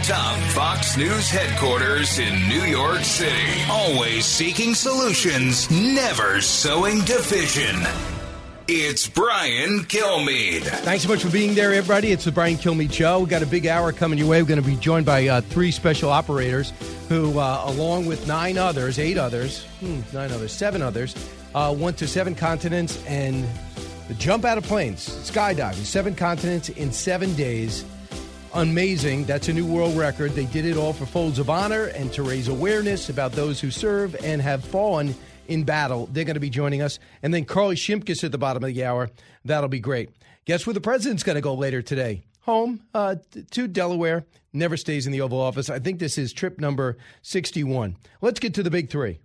atop Fox News headquarters in New York City, always seeking solutions, never sowing division. It's Brian Kilmeade. Thanks so much for being there, everybody. It's the Brian Kilmeade Show. We've got a big hour coming your way. We're going to be joined by uh, three special operators who, uh, along with nine others, eight others, hmm, nine others, seven others, uh, went to seven continents and the jump out of planes, skydiving, seven continents in seven days. Amazing. That's a new world record. They did it all for folds of honor and to raise awareness about those who serve and have fallen in battle. They're going to be joining us. And then Carly Shimkus at the bottom of the hour. That'll be great. Guess where the president's going to go later today? Home uh, to Delaware. Never stays in the Oval Office. I think this is trip number 61. Let's get to the big three.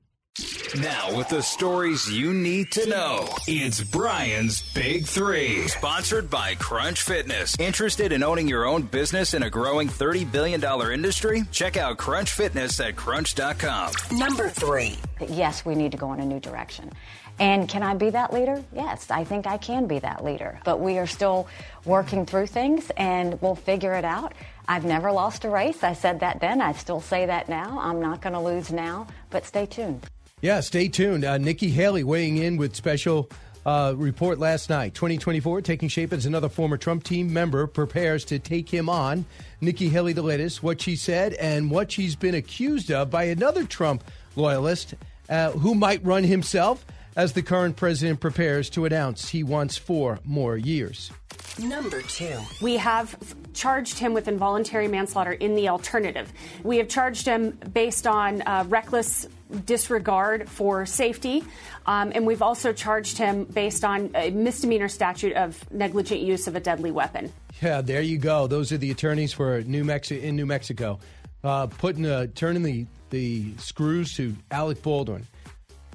Now, with the stories you need to know, it's Brian's Big Three. Sponsored by Crunch Fitness. Interested in owning your own business in a growing $30 billion industry? Check out Crunch Fitness at crunch.com. Number three. Yes, we need to go in a new direction. And can I be that leader? Yes, I think I can be that leader. But we are still working through things and we'll figure it out. I've never lost a race. I said that then. I still say that now. I'm not going to lose now, but stay tuned. Yeah, stay tuned. Uh, Nikki Haley weighing in with special uh, report last night. 2024 taking shape as another former Trump team member prepares to take him on. Nikki Haley, the latest, what she said and what she's been accused of by another Trump loyalist uh, who might run himself as the current president prepares to announce he wants four more years. Number two. We have charged him with involuntary manslaughter in the alternative. We have charged him based on uh, reckless disregard for safety, um, and we've also charged him based on a misdemeanor statute of negligent use of a deadly weapon. Yeah, there you go. Those are the attorneys for New Mexico in New Mexico, uh, putting uh, turning the the screws to Alec Baldwin.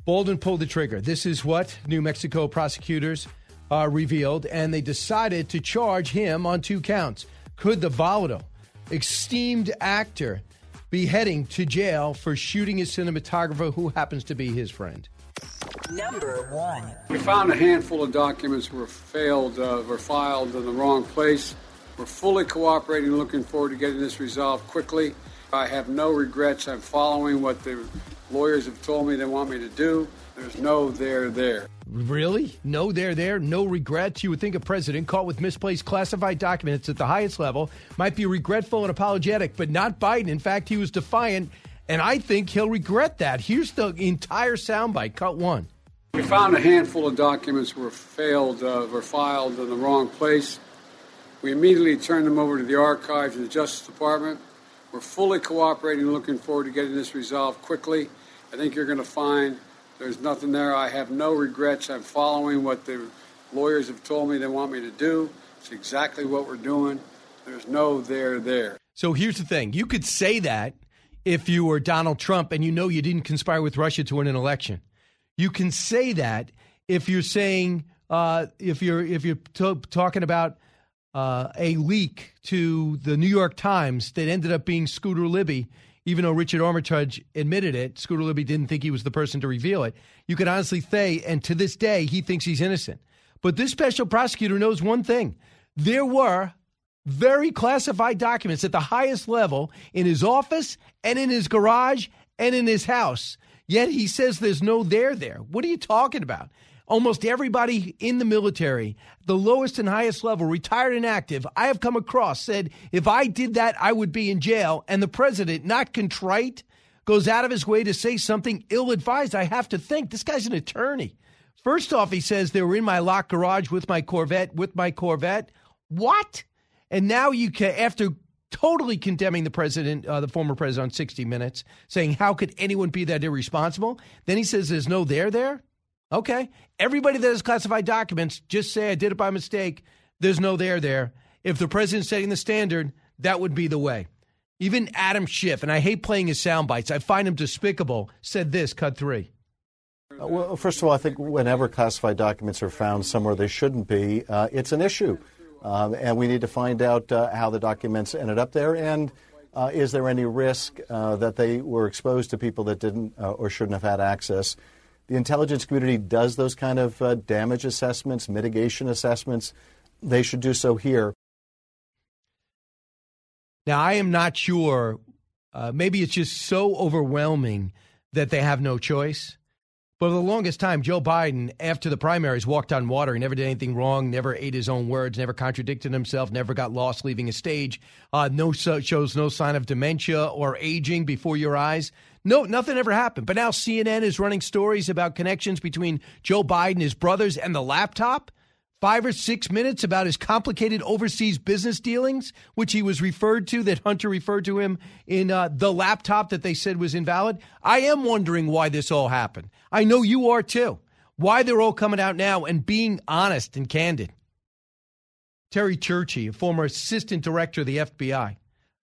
Baldwin pulled the trigger. This is what New Mexico prosecutors uh, revealed, and they decided to charge him on two counts. Could the volatile, esteemed actor be heading to jail for shooting his cinematographer who happens to be his friend? Number one. We found a handful of documents were failed, uh, were filed in the wrong place. We're fully cooperating, looking forward to getting this resolved quickly. I have no regrets. I'm following what the lawyers have told me they want me to do. There's no there there. Really? No there there? No regrets? You would think a president caught with misplaced classified documents at the highest level might be regretful and apologetic, but not Biden. In fact, he was defiant, and I think he'll regret that. Here's the entire soundbite. Cut one. We found a handful of documents were failed, uh, were filed in the wrong place. We immediately turned them over to the archives and the Justice Department. We're fully cooperating, looking forward to getting this resolved quickly. I think you're going to find there's nothing there. I have no regrets. I'm following what the lawyers have told me they want me to do. It's exactly what we're doing. There's no there there. So here's the thing you could say that if you were Donald Trump and you know you didn't conspire with Russia to win an election. You can say that if you're saying, uh, if you're, if you're t- talking about uh, a leak to the New York Times that ended up being Scooter Libby, even though Richard Armitage admitted it, Scooter Libby didn't think he was the person to reveal it. You could honestly say, and to this day, he thinks he's innocent. But this special prosecutor knows one thing there were very classified documents at the highest level in his office and in his garage and in his house. Yet he says there's no there there. What are you talking about? Almost everybody in the military, the lowest and highest level, retired and active, I have come across said if I did that, I would be in jail. And the president, not contrite, goes out of his way to say something ill advised. I have to think this guy's an attorney. First off, he says they were in my locked garage with my Corvette, with my Corvette. What? And now you can, after totally condemning the president, uh, the former president on 60 Minutes, saying, how could anyone be that irresponsible? Then he says there's no there there. Okay. Everybody that has classified documents, just say I did it by mistake. There's no there there. if the president's setting the standard, that would be the way. Even Adam Schiff, and I hate playing his sound bites, I find him despicable, said this, cut three. Uh, well, first of all, I think whenever classified documents are found somewhere they shouldn't be, uh, it's an issue. Um, and we need to find out uh, how the documents ended up there and uh, is there any risk uh, that they were exposed to people that didn't or shouldn't have had access. The intelligence community does those kind of damage assessments, mitigation assessments. They should do so here. Now, I am not sure. maybe it's just so overwhelming that they have no choice. But for the longest time, Joe Biden, after the primaries, walked on water. He never did anything wrong, never ate his own words, never contradicted himself, never got lost leaving a stage. Uh, no shows no sign of dementia or aging before your eyes. No, nothing ever happened. But now CNN is running stories about connections between Joe Biden, his brothers, and the laptop five or six minutes about his complicated overseas business dealings, which he was referred to, that Hunter referred to him in uh, the laptop that they said was invalid. I am wondering why this all happened. I know you are too. Why they're all coming out now and being honest and candid. Terry Turchie, a former assistant director of the FBI,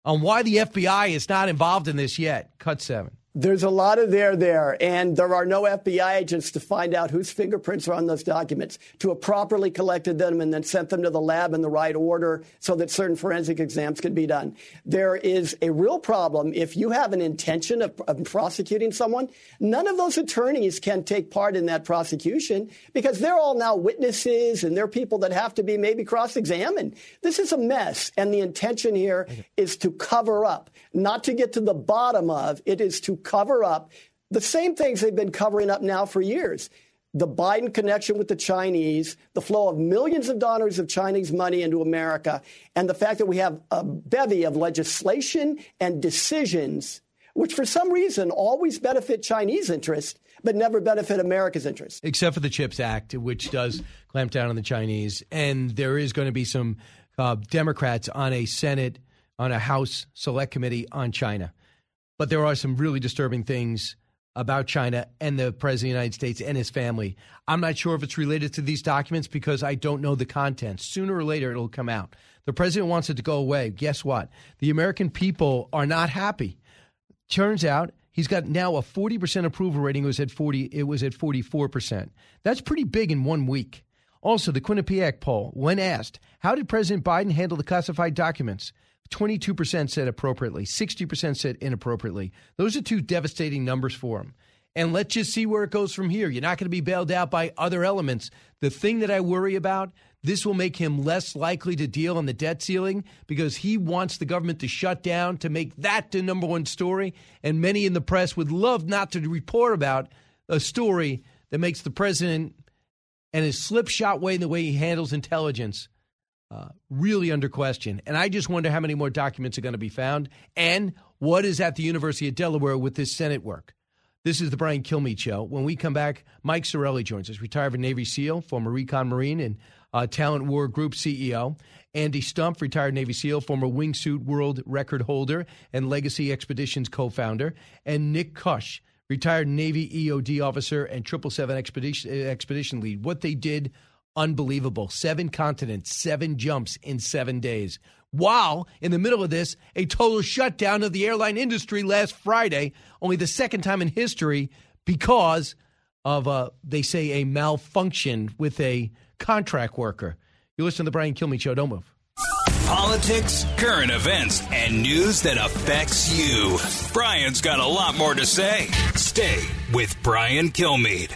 on why the FBI is not involved in this yet. Cut seven. There's a lot of there there, and there are no FBI agents to find out whose fingerprints are on those documents, to have properly collected them and then sent them to the lab in the right order so that certain forensic exams can be done. There is a real problem if you have an intention of, of prosecuting someone. None of those attorneys can take part in that prosecution because they're all now witnesses and they're people that have to be maybe cross-examined. This is a mess, and the intention here mm-hmm. is to cover up, not to get to the bottom of. It is to cover up the same things they've been covering up now for years. The Biden connection with the Chinese, the flow of millions of dollars of Chinese money into America, and the fact that we have a bevy of legislation and decisions which for some reason always benefit Chinese interests but never benefit America's interests. Except for the CHIPS Act, which does clamp down on the Chinese. And there is going to be some uh, Democrats on a Senate, on a House Select Committee on China. But there are some really disturbing things about China and the President of the United States and his family. I'm not sure if it's related to these documents because I don't know the contents. Sooner or later, it'll come out. The president wants it to go away. Guess what? The American people are not happy. Turns out he's got now a 40% approval rating. It was at 40. It was at 44%. That's pretty big in one week. Also, the Quinnipiac poll, when asked, how did President Biden handle the classified documents? 22% said appropriately, 60% said inappropriately. Those are two devastating numbers for him. And let's just see where it goes from here. You're not going to be bailed out by other elements. The thing that I worry about, this will make him less likely to deal on the debt ceiling because he wants the government to shut down to make that the number one story. And many in the press would love not to report about a story that makes the president and his slipshod way in the way he handles intelligence uh, really under question. And I just wonder how many more documents are going to be found and what is at the University of Delaware with this Senate work. This is the Brian Kilmeade Show. When we come back, Mike Sarraille joins us, retired Navy SEAL, former Recon Marine, and uh, Talent War Group CEO. Andy Stumpf, retired Navy SEAL, former wingsuit world record holder and Legacy Expeditions co founder. And Nick Cush, retired Navy EOD officer and 777 expedition, expedition lead. What they did Unbelievable. Seven continents, seven jumps in seven days. While in the middle of this, a total shutdown of the airline industry last Friday, only the second time in history because of, a, they say, a malfunction with a contract worker. You listen to the Brian Kilmeade Show. Don't move. Politics, current events, and news that affects you. Brian's got a lot more to say. Stay with Brian Kilmeade.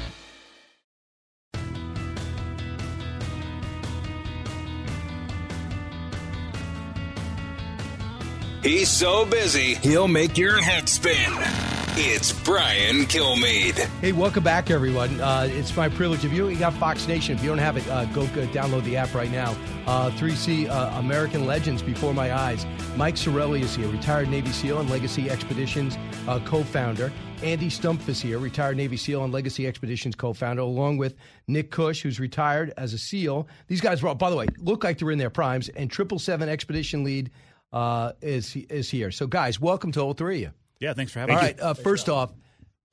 He's so busy, he'll make your head spin. It's Brian Kilmeade. Hey, welcome back, everyone. Uh, it's my privilege. If you, you got Fox Nation, if you don't have it, uh, go, go download the app right now. Uh, 3C uh, American Legends Before My Eyes. Mike Sarraille is here, retired Navy SEAL and Legacy Expeditions uh, co founder. Andy Stumpf is here, retired Navy SEAL and Legacy Expeditions co founder, along with Nick Cush, who's retired as a SEAL. These guys, were, by the way, look like they're in their primes, and 777 Expedition lead uh, is is here. So, guys, welcome to all three of you. Yeah, thanks for having all me. right, uh, first off,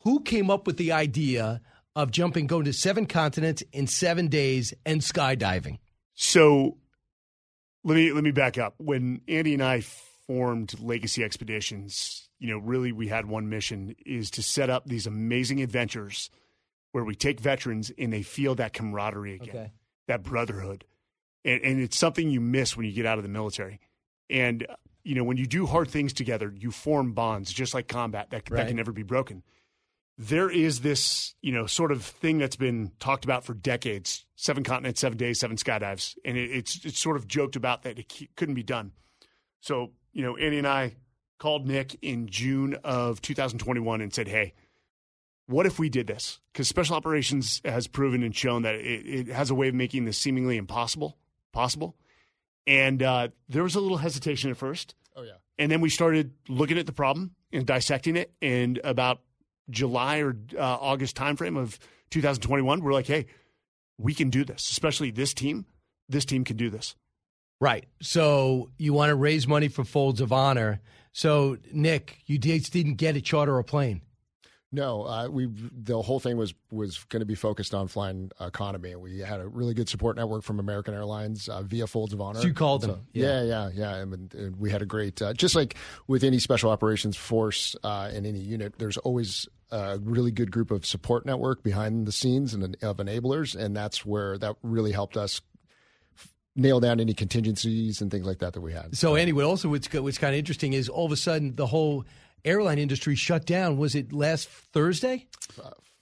who came up with the idea of jumping, going to seven continents in seven days and skydiving? So, let me let me back up. When Andy and I formed Legacy Expeditions, you know, really we had one mission is to set up these amazing adventures where we take veterans and they feel that camaraderie again, Okay. that brotherhood, and, and it's something you miss when you get out of the military. And you know, when you do hard things together, you form bonds, just like combat that, that can never be broken. There is this, you know, sort of thing that's been talked about for decades: seven continents, seven days, seven skydives, and it, it's it's sort of joked about that it couldn't be done. So, you know, Andy and I called Nick in June of 2021 and said, "Hey, what if we did this? Because special operations has proven and shown that it, it has a way of making this seemingly impossible possible." And uh, there was a little hesitation at first. Oh yeah. And then we started looking at the problem and dissecting it. And about July or uh, August timeframe of 2021, we're like, hey, we can do this. Especially this team. This team can do this. Right. So you want to raise money for Folds of Honor. So Nick, you did, didn't get a charter a plane. No, uh, we the whole thing was was going to be focused on flying economy. We had a really good support network from American Airlines uh, via Folds of Honor. So you called them, yeah, yeah, yeah. And, and we had a great, uh, just like with any special operations force uh, in any unit, there's always a really good group of support network behind the scenes and of enablers, and that's where that really helped us nail down any contingencies and things like that that we had. So anyway, also what's what's kind of interesting is all of a sudden the whole airline industry shut down. Was it last Thursday?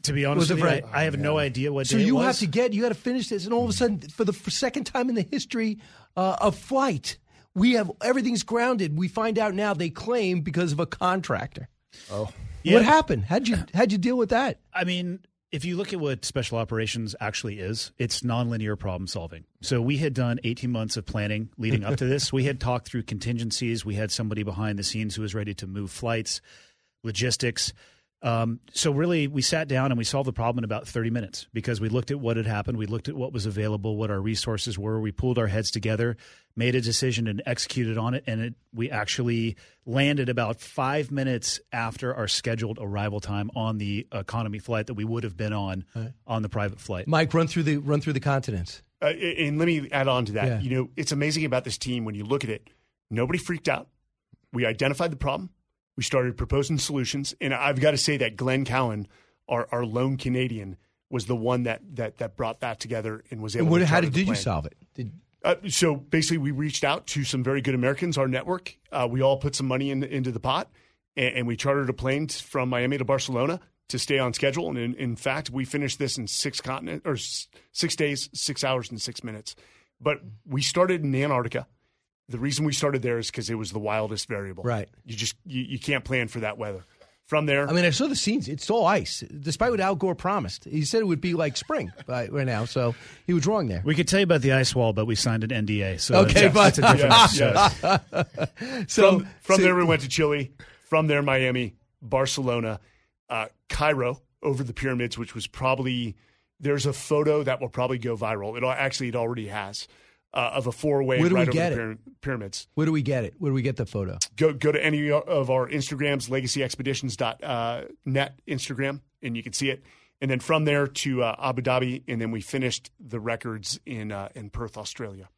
To be honest Was with you, Friday? I, I have no idea what So day it you was. have to get you got to finish this, and all of a sudden, for the for second time in the history uh, of flight, we have everything's grounded. We find out now they claim because of a contractor. Oh, Yeah. what happened? How'd you how'd you deal with that? I mean, if you look at what special operations actually is, it's nonlinear problem solving. So we had done 18 months of planning leading up to this. We had talked through contingencies. We had somebody behind the scenes who was ready to move flights, logistics. Um, so really, we sat down and we solved the problem in about 30 minutes because we looked at what had happened, we looked at what was available, what our resources were. We pulled our heads together, made a decision, and executed on it. And it, we actually landed about five minutes after our scheduled arrival time on the economy flight that we would have been on on the private flight. Mike, run through the run through the continents. Uh, and let me add on to that. Yeah. You know, it's amazing about this team when you look at it. Nobody freaked out. We identified the problem. We started proposing solutions, and I've got to say that Glenn Cowan, our, our lone Canadian, was the one that that that brought that together and was able. And what, to how did, did you solve it? Did, Uh, so basically, we reached out to some very good Americans, our network. Uh, we all put some money in, into the pot, and, and we chartered a plane from Miami to Barcelona to stay on schedule. And in, in fact, we finished this in six continent or s- six days, six hours, and six minutes. But we started in Antarctica. The reason we started there is because it was the wildest variable. Right. You just you, you can't plan for that weather. From there, I mean, I saw the scenes. It's all ice, despite what Al Gore promised. He said it would be like spring right, right now, so he was wrong there. We could tell you about the ice wall, but we signed an NDA. So Okay, but- that's Yes, yes. So- from from so- there we went to Chile. From there, Miami, Barcelona, uh, Cairo over the pyramids, which was probably there's a photo that will probably go viral. It al- actually it already has uh, of a four way Where do we right over get the it? pyra- pyramids. Where do we get it? Where do we get the photo? Go go to any of our Instagrams, legacyexpeditions.net Instagram, and you can see it. And then from there to uh, Abu Dhabi, and then we finished the records in uh, in Perth, Australia.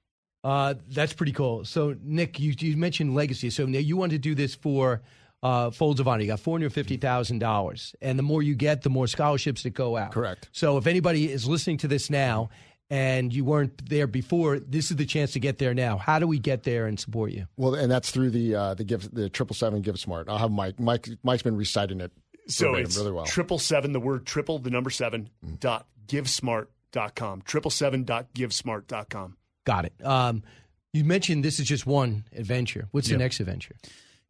Uh, that's pretty cool. So, Nick, you, you mentioned legacy. So now you want to do this for uh, Folds of Honor. You got four hundred fifty thousand dollars, and the more you get, the more scholarships that go out. Correct. So, if anybody is listening to this now and you weren't there before, this is the chance to get there now. How do we get there and support you? Well, and that's through the uh, the give the triple seven Give Smart. I'll have Mike. Mike Mike's been reciting it. So verbatim it's really well. triple seven, the word triple, the number seven, dot givesmart.com. Triple seven dot givesmart.com. Got it. Um, you mentioned this is just one adventure. What's Yeah. the next adventure?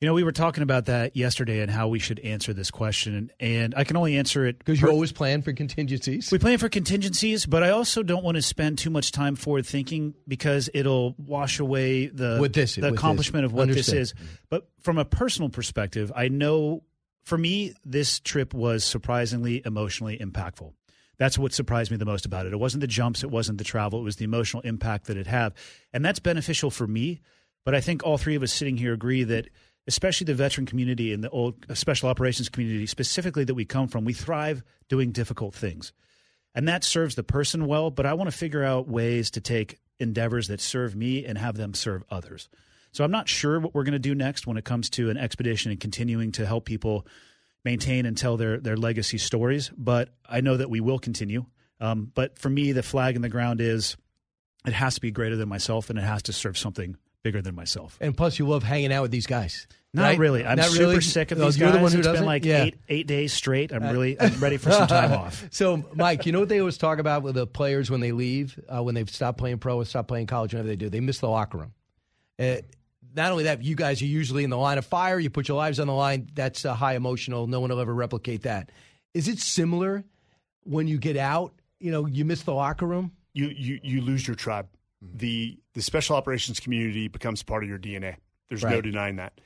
You know, we were talking about that yesterday and how we should answer this question, and I can only answer it Because you always plan for contingencies. We plan for contingencies, but I also don't want to spend too much time forward thinking because it'll wash away the With this- the with this. accomplishment of what this is. But from a personal perspective, I know for me this trip was surprisingly emotionally impactful. That's what surprised me the most about it. It wasn't the jumps, it wasn't the travel, it was the emotional impact that it had. And that's beneficial for me, but I think all three of us sitting here agree that especially the veteran community and the old uh, special operations community specifically that we come from, we thrive doing difficult things. And that serves the person well, but I want to figure out ways to take endeavors that serve me and have them serve others. So I'm not sure what we're going to do next when it comes to an expedition and continuing to help people maintain and tell their their legacy stories, but I know that we will continue. Um, but for me, the flag in the ground is it has to be greater than myself and it has to serve something bigger than myself. And plus, you love hanging out with these guys. Not right? really. I'm Not super really? sick of these you're guys. the one who it's doesn't? been like Yeah. eight eight days straight. I'm really I'm ready for some time off. So, Mike, you know what they always talk about with the players when they leave, uh, when they've stopped playing pro or stopped playing college, whatever they do, they miss the locker room. Uh, not only that, you guys are usually in the line of fire. You put your lives on the line. That's uh, high emotional. No one will ever replicate that. Is it similar when you get out? You know, you miss the locker room. You you you lose your tribe. The the special operations community becomes part of your DNA. There's no denying that.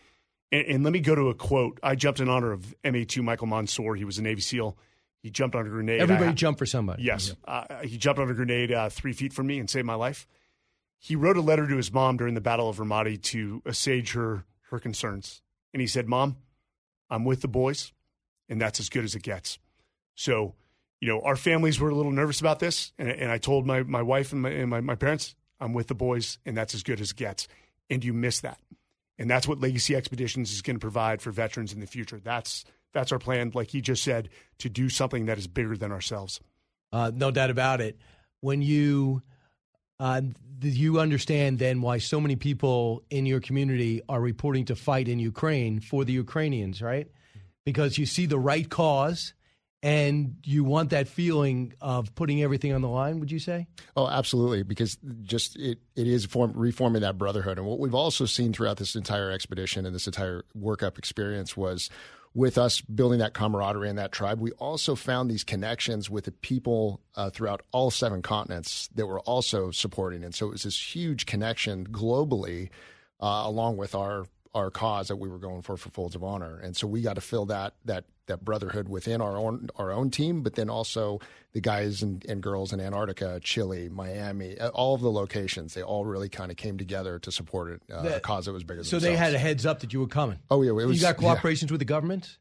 And, and let me go to a quote. I jumped in honor of MA2 Michael Monsoor. He was a Navy SEAL. He jumped on a grenade. Everybody ha- jump for somebody. Yes. Uh, he jumped on a grenade uh, three feet from me and saved my life. He wrote a letter to his mom during the Battle of Ramadi to assuage her her concerns. And he said, Mom, I'm with the boys, and that's as good as it gets. So, you know, our families were a little nervous about this. And, and I told my, my wife and, my, and my, my parents, I'm with the boys, and that's as good as it gets. And you miss that. And that's what Legacy Expeditions is going to provide for veterans in the future. That's that's our plan, like he just said, to do something that is bigger than ourselves. Uh, no doubt about it. When you uh, you understand then why so many people in your community are reporting to fight in Ukraine for the Ukrainians, right? Because you see the right cause and you want that feeling of putting everything on the line, would you say? Oh, absolutely, because just it, it is form, reforming that brotherhood. And what we've also seen throughout this entire expedition and this entire workup experience was with us building that camaraderie and that tribe, we also found these connections with the people uh, throughout all seven continents that were also supporting. And so it was this huge connection globally, uh, along with our our cause that we were going for for Folds of Honor. And so we got to fill that that that brotherhood within our own our own team, but then also the guys and, and girls in Antarctica, Chile, Miami, uh, all of the locations. They all really kind of came together to support it, uh, a cause that was bigger than So they themselves. had a heads up that you were coming. Oh yeah, it was. you got yeah. cooperations with the government?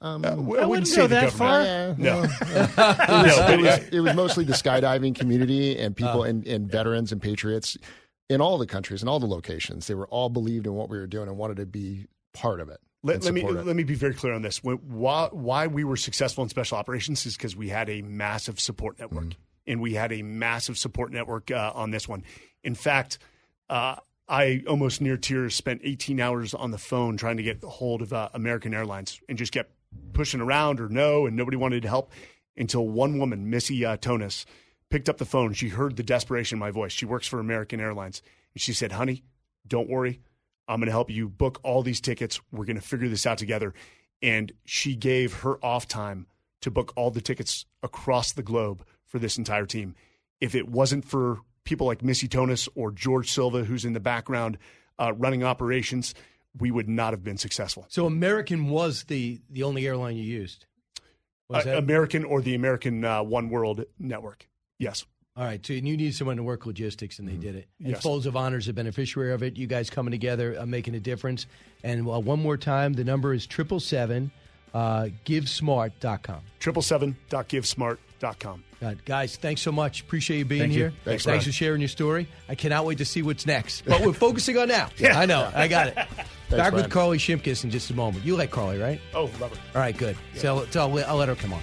Um, I I wouldn't wouldn't say go the that far. government. Yeah, No. it, was, it, was, uh, it was mostly the skydiving community and people Oh. and, and veterans and patriots in all the countries and all the locations. They were all believed in what we were doing and wanted to be part of it. Let, let me it. let me be very clear on this. Why, why we were successful in special operations is because we had a massive support network, Mm-hmm. and we had a massive support network uh, on this one. In fact, uh, I almost near tears spent 18 hours on the phone trying to get a hold of uh, American Airlines, and just kept pushing around or no, and nobody wanted to help until one woman, Missy uh, Tonis, picked up the phone. She heard the desperation in my voice. She works for American Airlines, and she said, "Honey, don't worry." I'm going to help you book all these tickets. We're going to figure this out together. And she gave her off time to book all the tickets across the globe for this entire team. If it wasn't for people like Missy Tonis or George Silva, who's in the background uh, running operations, we would not have been successful. So American was the, the only airline you used? Was Uh, American or the American uh, One World Network. Yes. All right, so you need someone to work logistics, and they did it. And Yes. Folds of Honor is a beneficiary of it. You guys coming together, uh, making a difference. And uh, one more time, the number is triple seven. Uh, GiveSmart.com. Triple seven dot givesmart com. God, guys, thanks so much. Appreciate you being Thank you. here. Thanks, thanks for sharing your story. I cannot wait to see what's next. But we're focusing on now. Yeah. I know. I got it. Back Brian. with Carly Shimkus in just a moment. You like Carly, right? Oh, love her. All right, good. So, so I'll, I'll let her come on.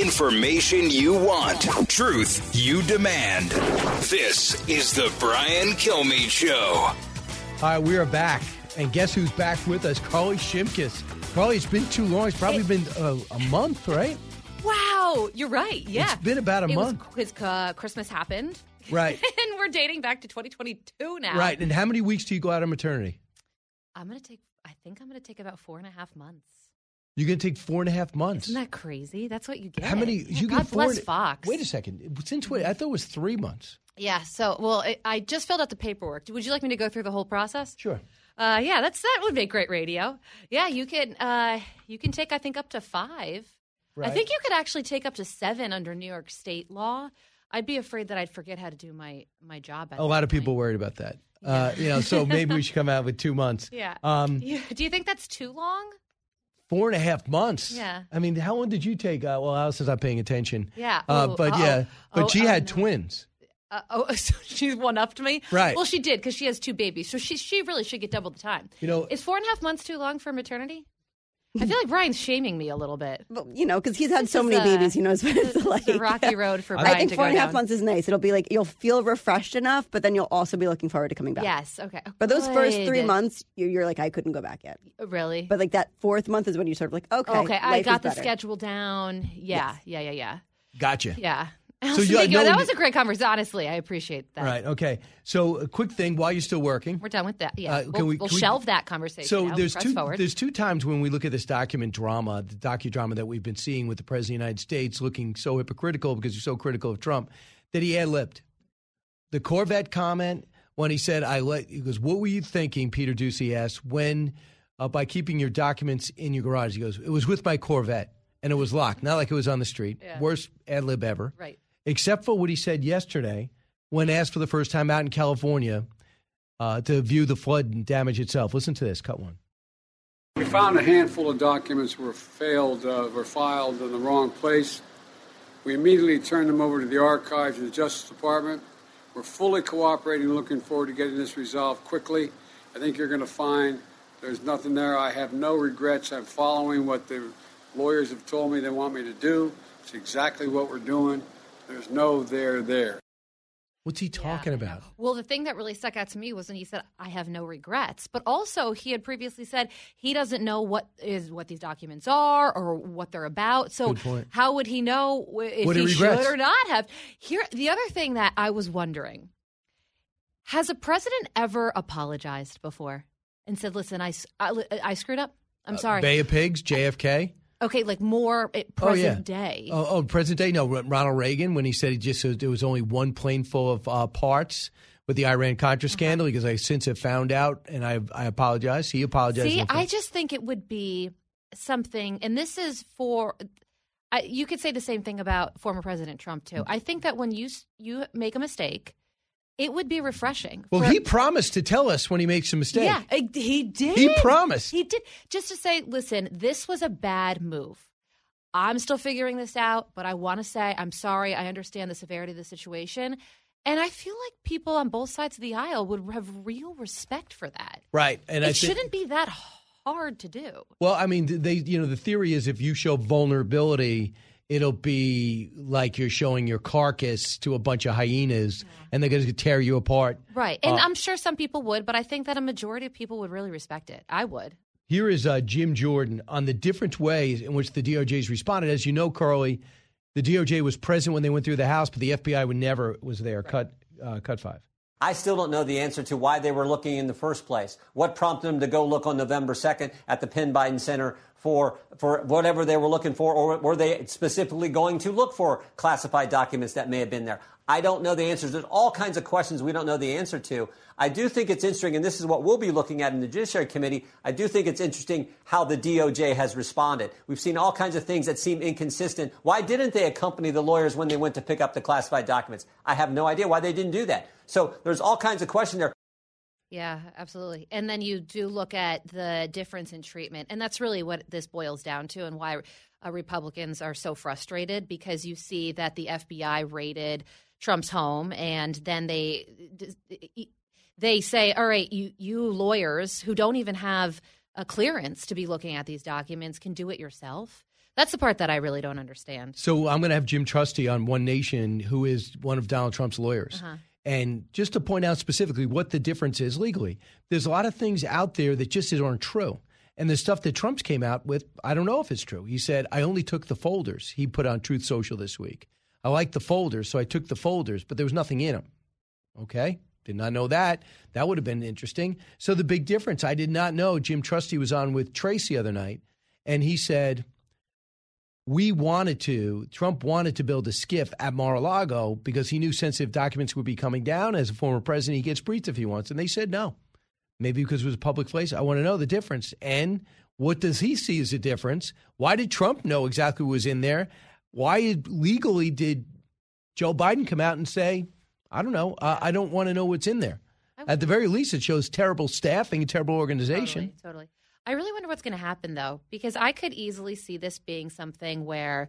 Information you want, truth you demand. This is the Brian Kilmeade Show. All right, we are back. And guess who's back with us? Carly Shimkus. Carly, it's been too long. It's probably been a, a month, right? Wow, you're right. Yeah, It's been about a It month. Was, 'cause, uh, Christmas happened, Right. and we're dating back to 2022 now. Right. And how many weeks do you go out on maternity? I'm gonna take. I think I'm gonna take about four and a half months. You're going to take four and a half months. Isn't that crazy? That's what you get. How many? Yeah, you God get four bless and- Fox. Wait a second. Since when? I thought it was three months. Yeah. So, well, it, I just filled out the paperwork. Would you like me to go through the whole process? Sure. Uh, yeah, that's that would make great radio. Yeah, you can. Uh, you can take. I think up to five. I think you could actually take up to seven under New York State law. I'd be afraid that I'd forget how to do my my job. At A lot of people worried about that. Uh, you know, so maybe we should come out with two months. Yeah. Um, Yeah. Do you think that's too long? Four and a half months. Yeah. I mean, how long did you take? Uh, well, is not paying attention. Yeah. Uh, Ooh, but uh-oh. yeah, but Oh, she uh, had no. twins. Uh, oh, so she's one up to me. Right. Well, she did because she has two babies, so she she really should get double the time. You know- is four and a half months too long for maternity? I feel like Brian's shaming me a little bit. you know, because he's had This so many a- babies, he knows what it's like. a rocky road for Brian I think to four go and a half down. months is nice. It'll be like you'll feel refreshed enough, but then you'll also be looking forward to coming back. Yes. Okay. Oh, but those first three months, you- you're like, I couldn't go back yet. Really? But like that fourth month is when you sort of like, okay, okay, I life is got the better. schedule down. Yeah, yeah, yeah, yeah, Gotcha. yeah. So you- no that was a great conversation. Honestly, I appreciate that. Right. Okay. So, a quick thing while you're still working. We're done with that. Yeah, Uh, can we'll, we- we'll can we- shelve that conversation. So now. there's Press two forward. there's two times when we look at this document drama, the docudrama that we've been seeing with the president of the United States looking so hypocritical because you're so critical of Trump that he ad libbed. The Corvette comment when he said, "I let," he goes, "What were you thinking?" Peter Doocy asked when uh, by keeping your documents in your garage. He goes, "It was with my Corvette and it was locked, not like it was on the street." Yeah. Worst ad lib ever. Right. Except for what he said yesterday when asked for the first time out in California uh, to view the flood damage itself. Listen to this. Cut one. We found a handful of documents were failed, uh, were filed in the wrong place. We immediately turned them over to the archives and the Justice Department. We're fully cooperating, looking forward to getting this resolved quickly. I think you're going to find there's nothing there. I have no regrets. I'm following what the lawyers have told me they want me to do. It's exactly what we're doing. There's no there there. What's he talking about? Well, the thing that really stuck out to me was when he said, "I have no regrets," but also he had previously said he doesn't know what is what these documents are or what they're about. So, how would he know if What he he regrets. should or not have? Here, the other thing that I was wondering: Has a president ever apologized before and said, "Listen, I I screwed up. I'm uh, sorry." Bay of Pigs, JFK. Okay, like more at Oh, yeah. present day. Oh, oh, present day. No, Ronald Reagan when he said he just there was only one plane full of uh, parts with the Iran Uh-huh. Contra scandal because I since have found out and I I apologize. He apologized. See, I just think it would be something, and this is for. I, you could say the same thing about former President Trump too. I think that when you you make a mistake, it would be refreshing. well, for- he promised to tell us when he makes a mistake. Yeah, he did. He promised. He did. Just to say, listen, this was a bad move. I'm still figuring this out, but I want to say I'm sorry. I understand the severity of the situation. And I feel like people on both sides of the aisle would have real respect for that. Right, and it I think, shouldn't be that hard to do. Well, I mean, they you know the theory is if you show vulnerability, it'll be like you're showing your carcass to a bunch of hyenas, and they're going to tear you apart. Right. And Uh, I'm sure some people would, but I think that a majority of people would really respect it. I would. Here is uh, Jim Jordan on the different ways in which the DOJ's responded. As you know, Carly, the DOJ was present when they went through the House, but the FBI would never was there. Cut, uh, cut five. I still don't know the answer to why they were looking in the first place. What prompted them to go look on November 2nd at the Penn Biden Center for, for whatever they were looking for, or were they specifically going to look for classified documents that may have been there? I don't know the answers. There's all kinds of questions we don't know the answer to. I do think it's interesting, and this is what we'll be looking at in the Judiciary Committee. I do think it's interesting how the DOJ has responded. We've seen all kinds of things that seem inconsistent. Why didn't they accompany the lawyers when they went to pick up the classified documents? I have no idea why they didn't do that. So there's all kinds of questions there. Yeah, absolutely. And then you do look at the difference in treatment. And that's really what this boils down to and why uh, Republicans are so frustrated because you see that the FBI raided Trump's home and then they they say, "All right, you you lawyers who don't even have a clearance to be looking at these documents can do it yourself." That's the part that I really don't understand. So I'm going to have Jim Trusty on One Nation, who is one of Donald Trump's lawyers. Uh-huh. And just to point out specifically what the difference is legally, there's a lot of things out there that just aren't true. And the stuff that Trump's came out with, I don't know if it's true. He said, I only took the folders. He put on Truth Social this week. I like the folders, so I took the folders, but there was nothing in them. Okay? Did not know that. That would have been interesting. So the big difference, I did not know. Jim Trusty was on with Tracy the other night, and he said, we wanted to, Trump wanted to build a SCIF at Mar a Lago because he knew sensitive documents would be coming down. As a former president, he gets briefed if he wants. And they said no. Maybe because it was a public place. I want to know the difference. And what does he see as a difference? Why did Trump know exactly what was in there? Why legally did Joe Biden come out and say, I don't know, uh, I don't want to know what's in there? At the very least, it shows terrible staffing and terrible organization. Totally, totally. I really wonder what's going to happen though, because I could easily see this being something where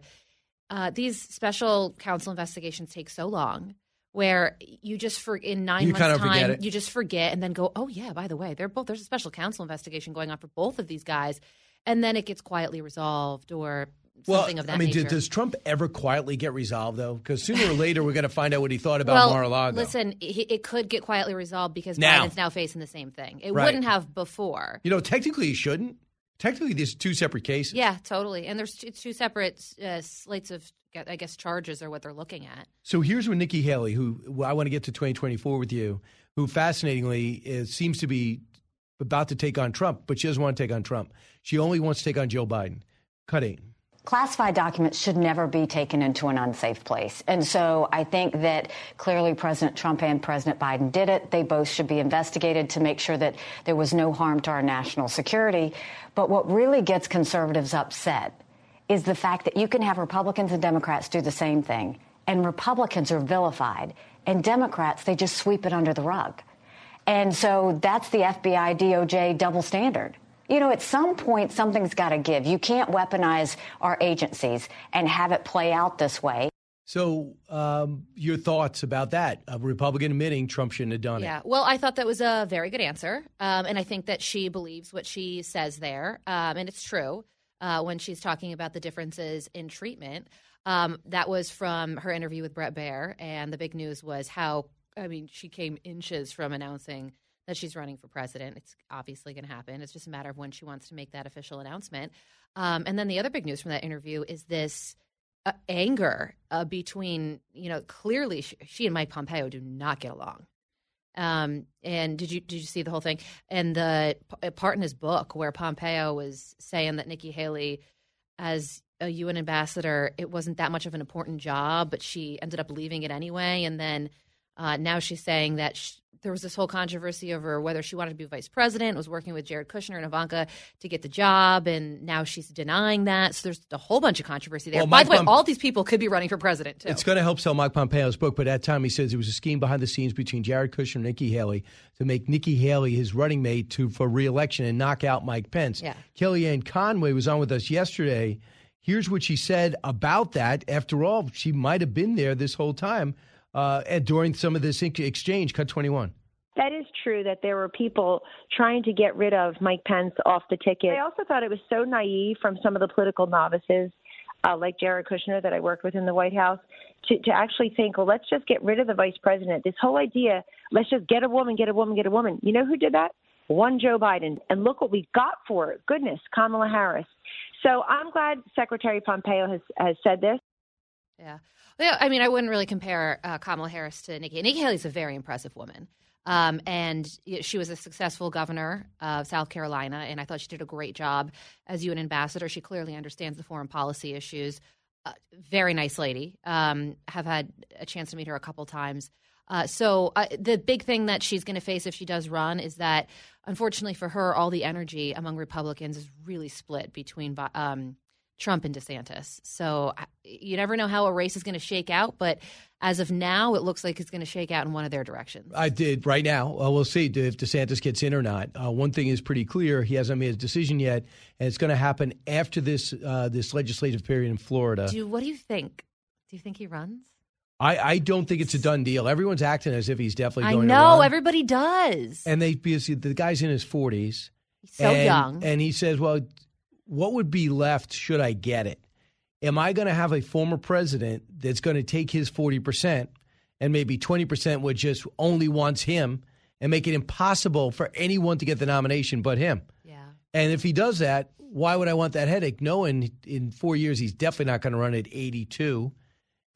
uh, these special counsel investigations take so long. Where you just for in 9 You months kind of time you just forget and then go oh yeah by the way they're both there's a special counsel investigation going on for both of these guys and then it gets quietly resolved or Well, something of that I mean, nature. does Trump ever quietly get resolved, though? Because sooner or later, we're going to find out what he thought about well, Mar-a-Lago. listen, it, it could get quietly resolved because Now. Biden's now facing the same thing. It Right. wouldn't have before. You know, technically, he shouldn't. Technically, there's two separate cases. Yeah, totally. And there's two, two separate uh, slates of, I guess, charges are what they're looking at. So here's where Nikki Haley, who well, I want to get to 2024 with you, who fascinatingly is, seems to be about to take on Trump, but she doesn't want to take on Trump. She only wants to take on Joe Biden. Cut eight. Classified documents should never be taken into an unsafe place. And so I think that clearly President Trump and President Biden did it. They both should be investigated to make sure that there was no harm to our national security. But what really gets conservatives upset is the fact that you can have Republicans and Democrats do the same thing, and Republicans are vilified, and Democrats, they just sweep it under the rug. And so that's the FBI DOJ double standard. You know, at some point, something's got to give. You can't weaponize our agencies and have it play out this way. So, um, your thoughts about that? A Republican admitting Trump shouldn't have done Yeah. it. Yeah. Well, I thought that was a very good answer. Um, and I think that she believes what she says there. Um, and it's true uh, when she's talking about the differences in treatment. Um, that was from her interview with Bret Baier. And the big news was how, I mean, she came inches from announcing that she's running for president. It's obviously going to happen. It's just a matter of when she wants to make that official announcement. Um, and then the other big news from that interview is this uh, anger uh, between, you know, clearly she, she and Mike Pompeo do not get along. Um, and did you did you see the whole thing? And the part in his book where Pompeo was saying that Nikki Haley, as a UN ambassador, it wasn't that much of an important job, but she ended up leaving it anyway. And then uh, now she's saying that sh there was this whole controversy over whether she wanted to be vice president, was working with Jared Kushner and Ivanka to get the job, and now she's denying that. So there's a whole bunch of controversy there. Well, By Mike the way, all these people could be running for president too. It's going to help sell Mike Pompeo's book, but at that time he says it was a scheme behind the scenes between Jared Kushner and Nikki Haley to make Nikki Haley his running mate to for reelection and knock out Mike Pence. Yeah. Kellyanne Conway was on with us yesterday. Here's what she said about that. After all, she might have been there this whole time uh, during some of this exchange. Cut 21. That is true that there were people trying to get rid of Mike Pence off the ticket. I also thought it was so naive from some of the political novices, uh, like Jared Kushner, that I worked with in the White House, to, to actually think, well, let's just get rid of the vice president. This whole idea, let's just get a woman, get a woman, get a woman. You know who did that? One Joe Biden. And look what we got for it. Goodness, Kamala Harris. So I'm glad Secretary Pompeo has, has said this. Yeah. Yeah, I mean, I wouldn't really compare uh, Kamala Harris to Nikki. Nikki Haley's a very impressive woman. Um, and she was a successful governor of South Carolina, and I thought she did a great job as UN ambassador. She clearly understands the foreign policy issues. Uh, very nice lady. Um, have had a chance to meet her a couple times. Uh, so uh, the big thing that she's going to face if she does run is that, unfortunately for her, all the energy among Republicans is really split between um, Trump and DeSantis. So you never know how a race is going to shake out, but as of now, it looks like it's going to shake out in one of their directions. I did right now. Well, we'll see if DeSantis gets in or not. Uh, one thing is pretty clear: he hasn't made a decision yet, and it's going to happen after this uh, this legislative period in Florida. Do what do you think? Do you think he runs? I, I don't think it's a done deal. Everyone's acting as if he's definitely I going to know everybody does. and they because the guy's in his forties, so and, young. and he says, "Well, what would be left should I get it? Am I going to have a former president that's going to take his forty percent and maybe twenty percent would just only wants him and make it impossible for anyone to get the nomination but him? Yeah. And if he does that, why would I want that headache? Knowing in four years he's definitely not going to run at eighty-two,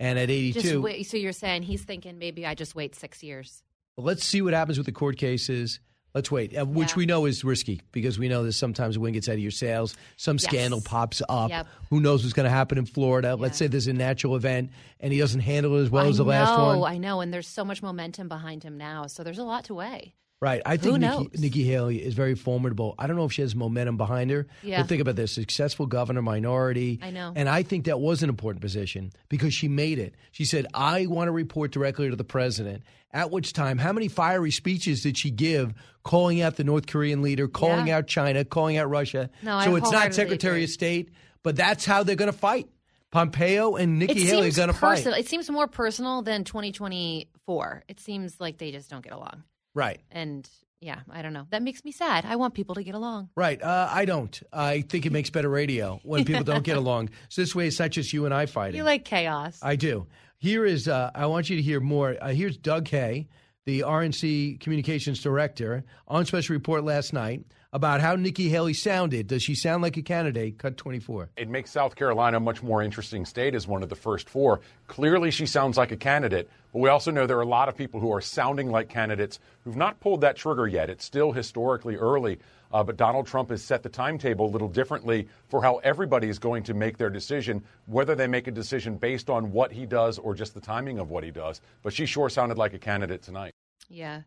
and at eighty-two, Just wait, so you're saying he's thinking maybe I just wait six years. Let's see what happens with the court cases. Let's wait, uh, which we know is risky because we know that sometimes the wind gets out of your sails. Some Yes. scandal pops up. Yep. Who knows what's going to happen in Florida? Let's say there's a natural event and he doesn't handle it as well I as the know, last one. I know, and there's so much momentum behind him now, so there's a lot to weigh. Right. I think? Nikki, Nikki Haley is very formidable. I don't know if she has momentum behind her. Yeah. But think about this successful governor, minority. I know. And I think that was an important position because she made it. She said, I want to report directly to the president. At which time, how many fiery speeches did she give calling out the North Korean leader, calling Yeah. out China, calling out Russia? No, I so it's not Secretary agree. of State, but that's how they're going to fight. Pompeo and Nikki Haley are going to fight. It seems more personal than 2024. It seems like they just don't get along. Right. And yeah, I don't know. That makes me sad. I want people to get along. Right. Uh, I don't. I think it makes better radio when people don't get along. So this way, it's not just you and I fighting. You like chaos. I do. Here is, uh, I want you to hear more. Uh, here's Doug Heye, the RNC communications director, on special report last night about how Nikki Haley sounded. Does she sound like a candidate? Cut 24. It makes South Carolina a much more interesting state as one of the first four. Clearly, she sounds like a candidate, but we also know there are a lot of people who are sounding like candidates who've not pulled that trigger yet. It's still historically early, uh, but Donald Trump has set the timetable a little differently for how everybody is going to make their decision, whether they make a decision based on what he does or just the timing of what he does. But she sure sounded like a candidate tonight. Yeah.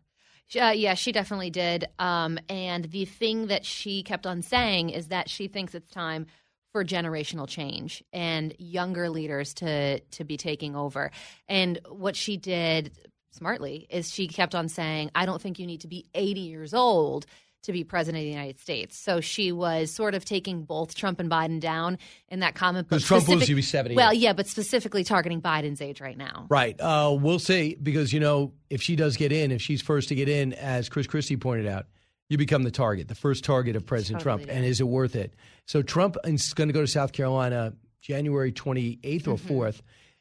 Uh, yeah, she definitely did. Um, and the thing that she kept on saying is that she thinks it's time for generational change and younger leaders to to be taking over. And what she did smartly is she kept on saying, "I don't think you need to be 80 years old." To be president of the United States, so she was sort of taking both Trump and Biden down in that comment. Because Trump was to be 70. Well, yeah, but specifically targeting Biden's age right now. Right. Uh, we'll see because, you know, if she does get in, if she's first to get in, as Chris Christie pointed out, you become the target, the first target of President Totally Trump. And is it worth it? So Trump is going to go to South Carolina January 28th Mm-hmm. or 4th,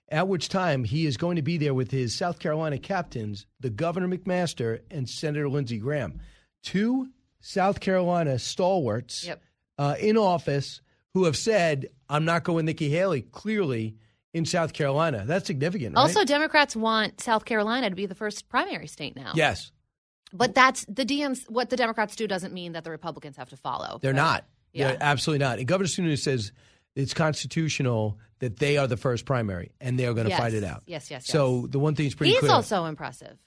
at which time he is going to be there with his South Carolina captains, the Governor McMaster and Senator Lindsey Graham. Two South Carolina stalwarts Yep. uh, in office who have said, I'm not going Nikki Haley, clearly in South Carolina. That's significant, right? Also, Democrats want South Carolina to be the first primary state now. yes. But that's the DMs. What the Democrats do doesn't mean that the Republicans have to follow. They're not. Yeah. They're absolutely not. And Governor Sununu says it's constitutional that they are the first primary and they are going to Yes. fight it out. Yes, yes, So the one thing is pretty He's clear. also impressive,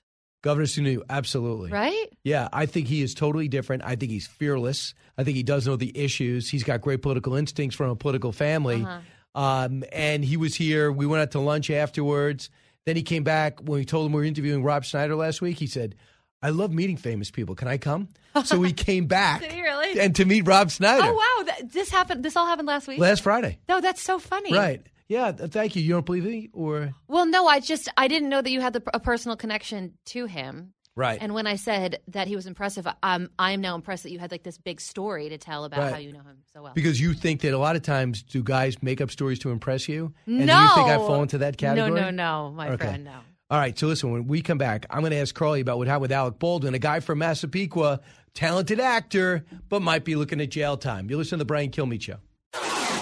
Governor Sununu, absolutely. right? Yeah, I think he is totally different. I think he's fearless. I think he does know the issues. He's got great political instincts from a political family. Uh-huh. Um, and he was here. We went out to lunch afterwards. Then he came back when we told him we were interviewing Rob Schneider last week. He said, I love meeting famous people. Can I come? So he came back Did he really? and to meet Rob Schneider Oh wow, this happened. This all happened last week. last Friday. no, that's so funny. Right. Yeah, thank you. You don't believe me? Or Well, no, I just I didn't know that you had the, a personal connection to him. Right. And when I said that he was impressive, I'm I am now impressed that you had like this big story to tell about Right. how you know him so well. because you think that a lot of times do guys make up stories to impress you? And no, do you think I fall into that category? No, no, no, my Okay. friend, no. All right, so listen, when we come back, I'm going to ask Carly about what happened with Alec Baldwin, a guy from Massapequa, talented actor, but might be looking at jail time. You listen to the Brian Kilmeade Show.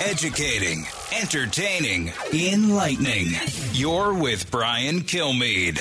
Educating, entertaining, enlightening. You're with Brian Kilmeade.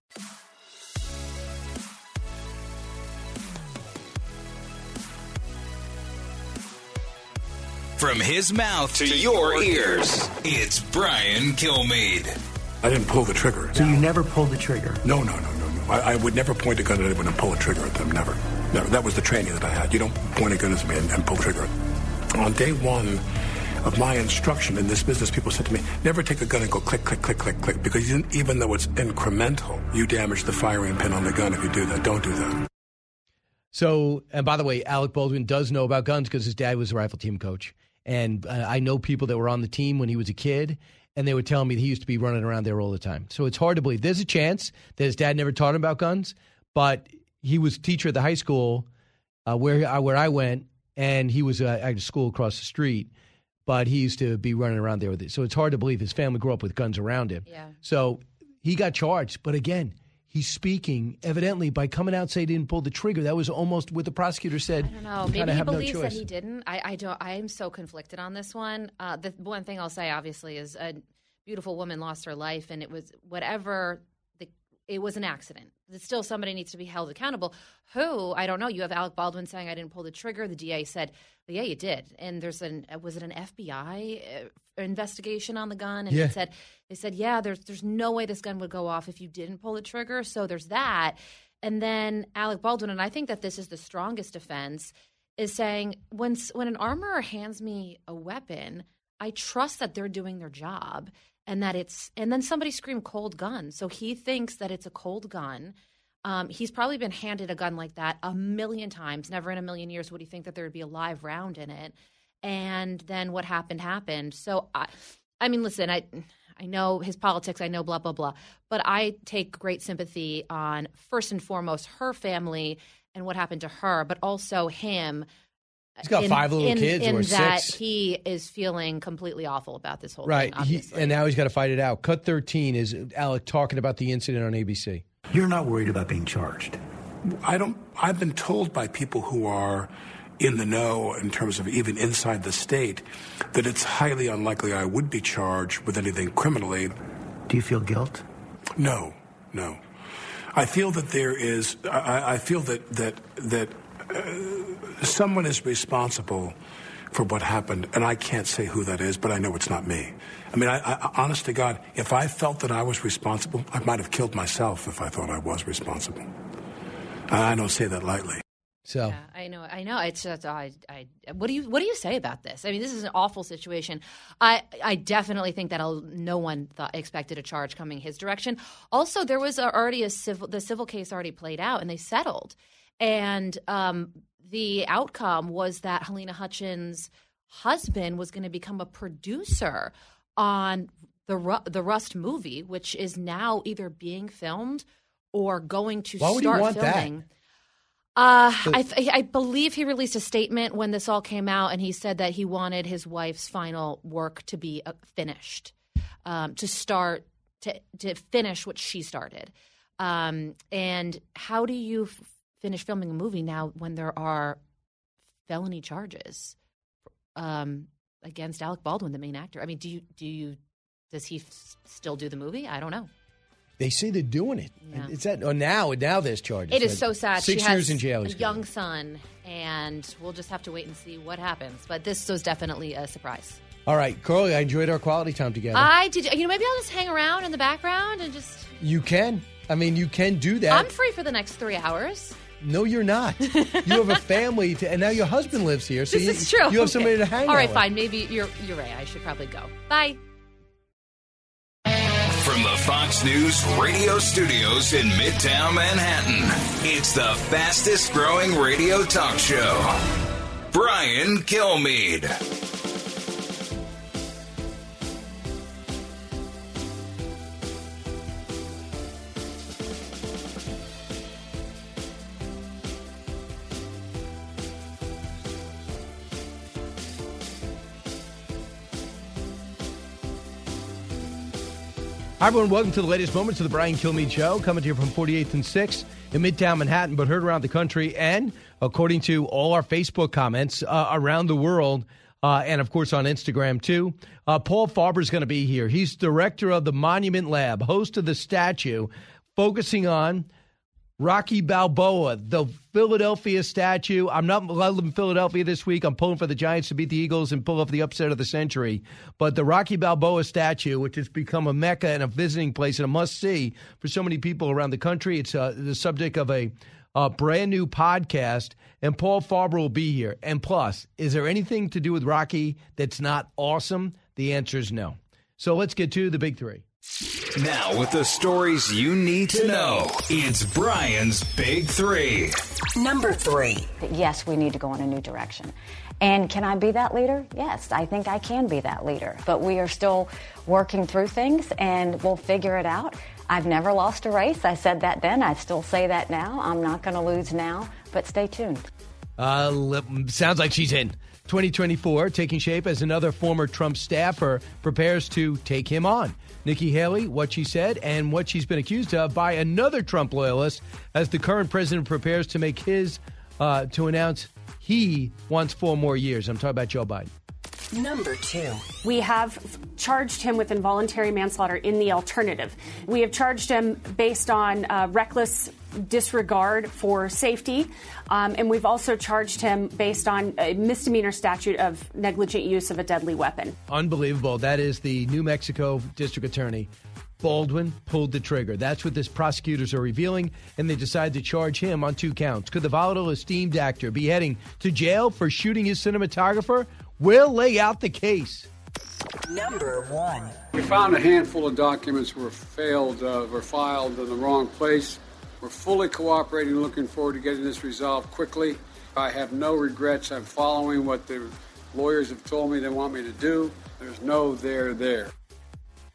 From his mouth to your ears, it's Brian Kilmeade. I didn't pull the trigger. So you never pulled the trigger? No, no, no, no, no. I, I would never point a gun at anyone and pull a trigger at them. Never. Never. That was the training that I had. You don't point a gun at me and, and pull the trigger. On day one of my instruction in this business, people said to me, never take a gun and go click, click, click, click, click. Because even though it's incremental, you damage the firing pin on the gun if you do that. Don't do that. So, and by the way, Alec Baldwin does know about guns because his dad was a rifle team coach. And uh, I know people that were on the team when he was a kid, and they would tell me that he used to be running around there all the time. So it's hard to believe. There's a chance that his dad never taught him about guns, but he was teacher at the high school uh, where I, where I went, and he was uh, at a school across the street. But he used to be running around there with it. So it's hard to believe his family grew up with guns around him. Yeah. So he got charged. But again, he's speaking evidently by coming out saying he didn't pull the trigger. That was almost what the prosecutor said. I don't know. Maybe he have no believes that he didn't. I, I don't. I am so conflicted on this one. Uh, the one thing I'll say, obviously, is a beautiful woman lost her life, and it was whatever. The, it was an accident. Still somebody needs to be held accountable. Who I don't know. You have Alec Baldwin saying I didn't pull the trigger. The DA said, well, "Yeah, you did." And there's an was it an FBI uh, investigation on the gun? And Yeah. it said they said, "Yeah, there's there's no way this gun would go off if you didn't pull the trigger." So there's that. And then Alec Baldwin, and I think that this is the strongest defense, is saying when when an armorer hands me a weapon, I trust that they're doing their job and that it's and then somebody screamed cold gun. So he thinks that it's a cold gun. Um, he's probably been handed a gun like that a million times. Never in a million years would he think that there would be a live round in it. And then what happened happened. So I, I mean, listen, I. I know his politics, I know blah, blah, blah. But I take great sympathy on, first and foremost, her family and what happened to her, but also him. He's got five little in, kids in or that six. he is feeling completely awful about this whole Right. thing. Right. And now he's got to fight it out. Cut 13 is Alec talking about the incident on ABC. You're not worried about being charged. I don't. I've been told by people who are in the know in terms of even inside the state that it's highly unlikely I would be charged with anything criminally. Do you feel guilt? No, no. I feel that there is. I, I feel that that that someone is responsible for what happened, and I can't say who that is, but I know it's not me. I mean, I, I, honest to God, if I felt that I was responsible, I might have killed myself if I thought I was responsible. I I don't say that lightly. So Yeah, I know. I know. It's just, I, I. What do you What do you say about this? I mean, this is an awful situation. I, I definitely think that I'll, no one thought expected a charge coming his direction. Also, there was already a civil. The civil case already played out, and they settled. And um, the outcome was that Helena Hutchins' husband was going to become a producer on the Ru- the Rust movie, which is now either being filmed or going to Why would start want that? filming. Uh, So- I, I believe he released a statement when this all came out, and he said that he wanted his wife's final work to be uh, finished, um, to start to to finish what she started. Um, and how do you finish filming a movie now when there are felony charges um, against Alec Baldwin, the main actor? I mean, do you do you does he f- still do the movie? I don't know. They say they're doing it. Yeah. It's that. Oh, now now there's charges. It is so sad. Six she has years in jail. A young son, and we'll just have to wait and see what happens. But this was definitely a surprise. All right, Carly, I enjoyed our quality time together. I did. You know, maybe I'll just hang around in the background and just. you can. I mean, you can do that. I'm free for the next three hours. No, you're not. you have a family, to, and now your husband lives here, so this you, is true. you have somebody to hang All out right, with. fine. Maybe you're you're right. I should probably go. Bye. From the Fox News radio studios in Midtown Manhattan, it's the fastest growing radio talk show. Brian Kilmeade. Hi, everyone. Welcome to the latest moments of the Brian Kilmeade Show, coming to you from 48th and 6th in Midtown Manhattan, but heard around the country and, according to all our Facebook comments, uh, around the world, uh, and of course on Instagram too. Uh, Paul Farber is going to be here. He's director of the Monument Lab, host of the statue, focusing on Rocky Balboa, the Philadelphia statue. I'm not in Philadelphia this week. I'm pulling for the Giants to beat the Eagles and pull off the upset of the century. But the Rocky Balboa statue, which has become a mecca and a visiting place and a must see for so many people around the country, it's uh, the subject of a, a brand new podcast. And Paul Farber will be here. And plus, is there anything to do with Rocky that's not awesome? The answer is no. So let's get to the big three. Now, with the stories you need to know, it's Brian's Big Three. Number three. Yes, we need to go in a new direction. And can I be that leader? Yes, I think I can be that leader. But we are still working through things and we'll figure it out. I've never lost a race. I said that then. I still say that now. I'm not going to lose now, but stay tuned. Uh, sounds like she's in. 2024 taking shape as another former Trump staffer prepares to take him on. Nikki Haley, what she said, and what she's been accused of by another Trump loyalist as the current president prepares to make his, uh, to announce he wants four more years. I'm talking about Joe Biden. Number two. We have charged him with involuntary manslaughter in the alternative. We have charged him based on uh, reckless disregard for safety, um, and we've also charged him based on a misdemeanor statute of negligent use of a deadly weapon. Unbelievable. That is the New Mexico district attorney. Baldwin pulled the trigger. That's what the prosecutors are revealing, and they decide to charge him on two counts. Could the volatile esteemed actor be heading to jail for shooting his cinematographer? We'll lay out the case. Number one. We found a handful of documents were failed, uh, were filed in the wrong place. We're fully cooperating, looking forward to getting this resolved quickly. I have no regrets. I'm following what the lawyers have told me they want me to do. There's no there there.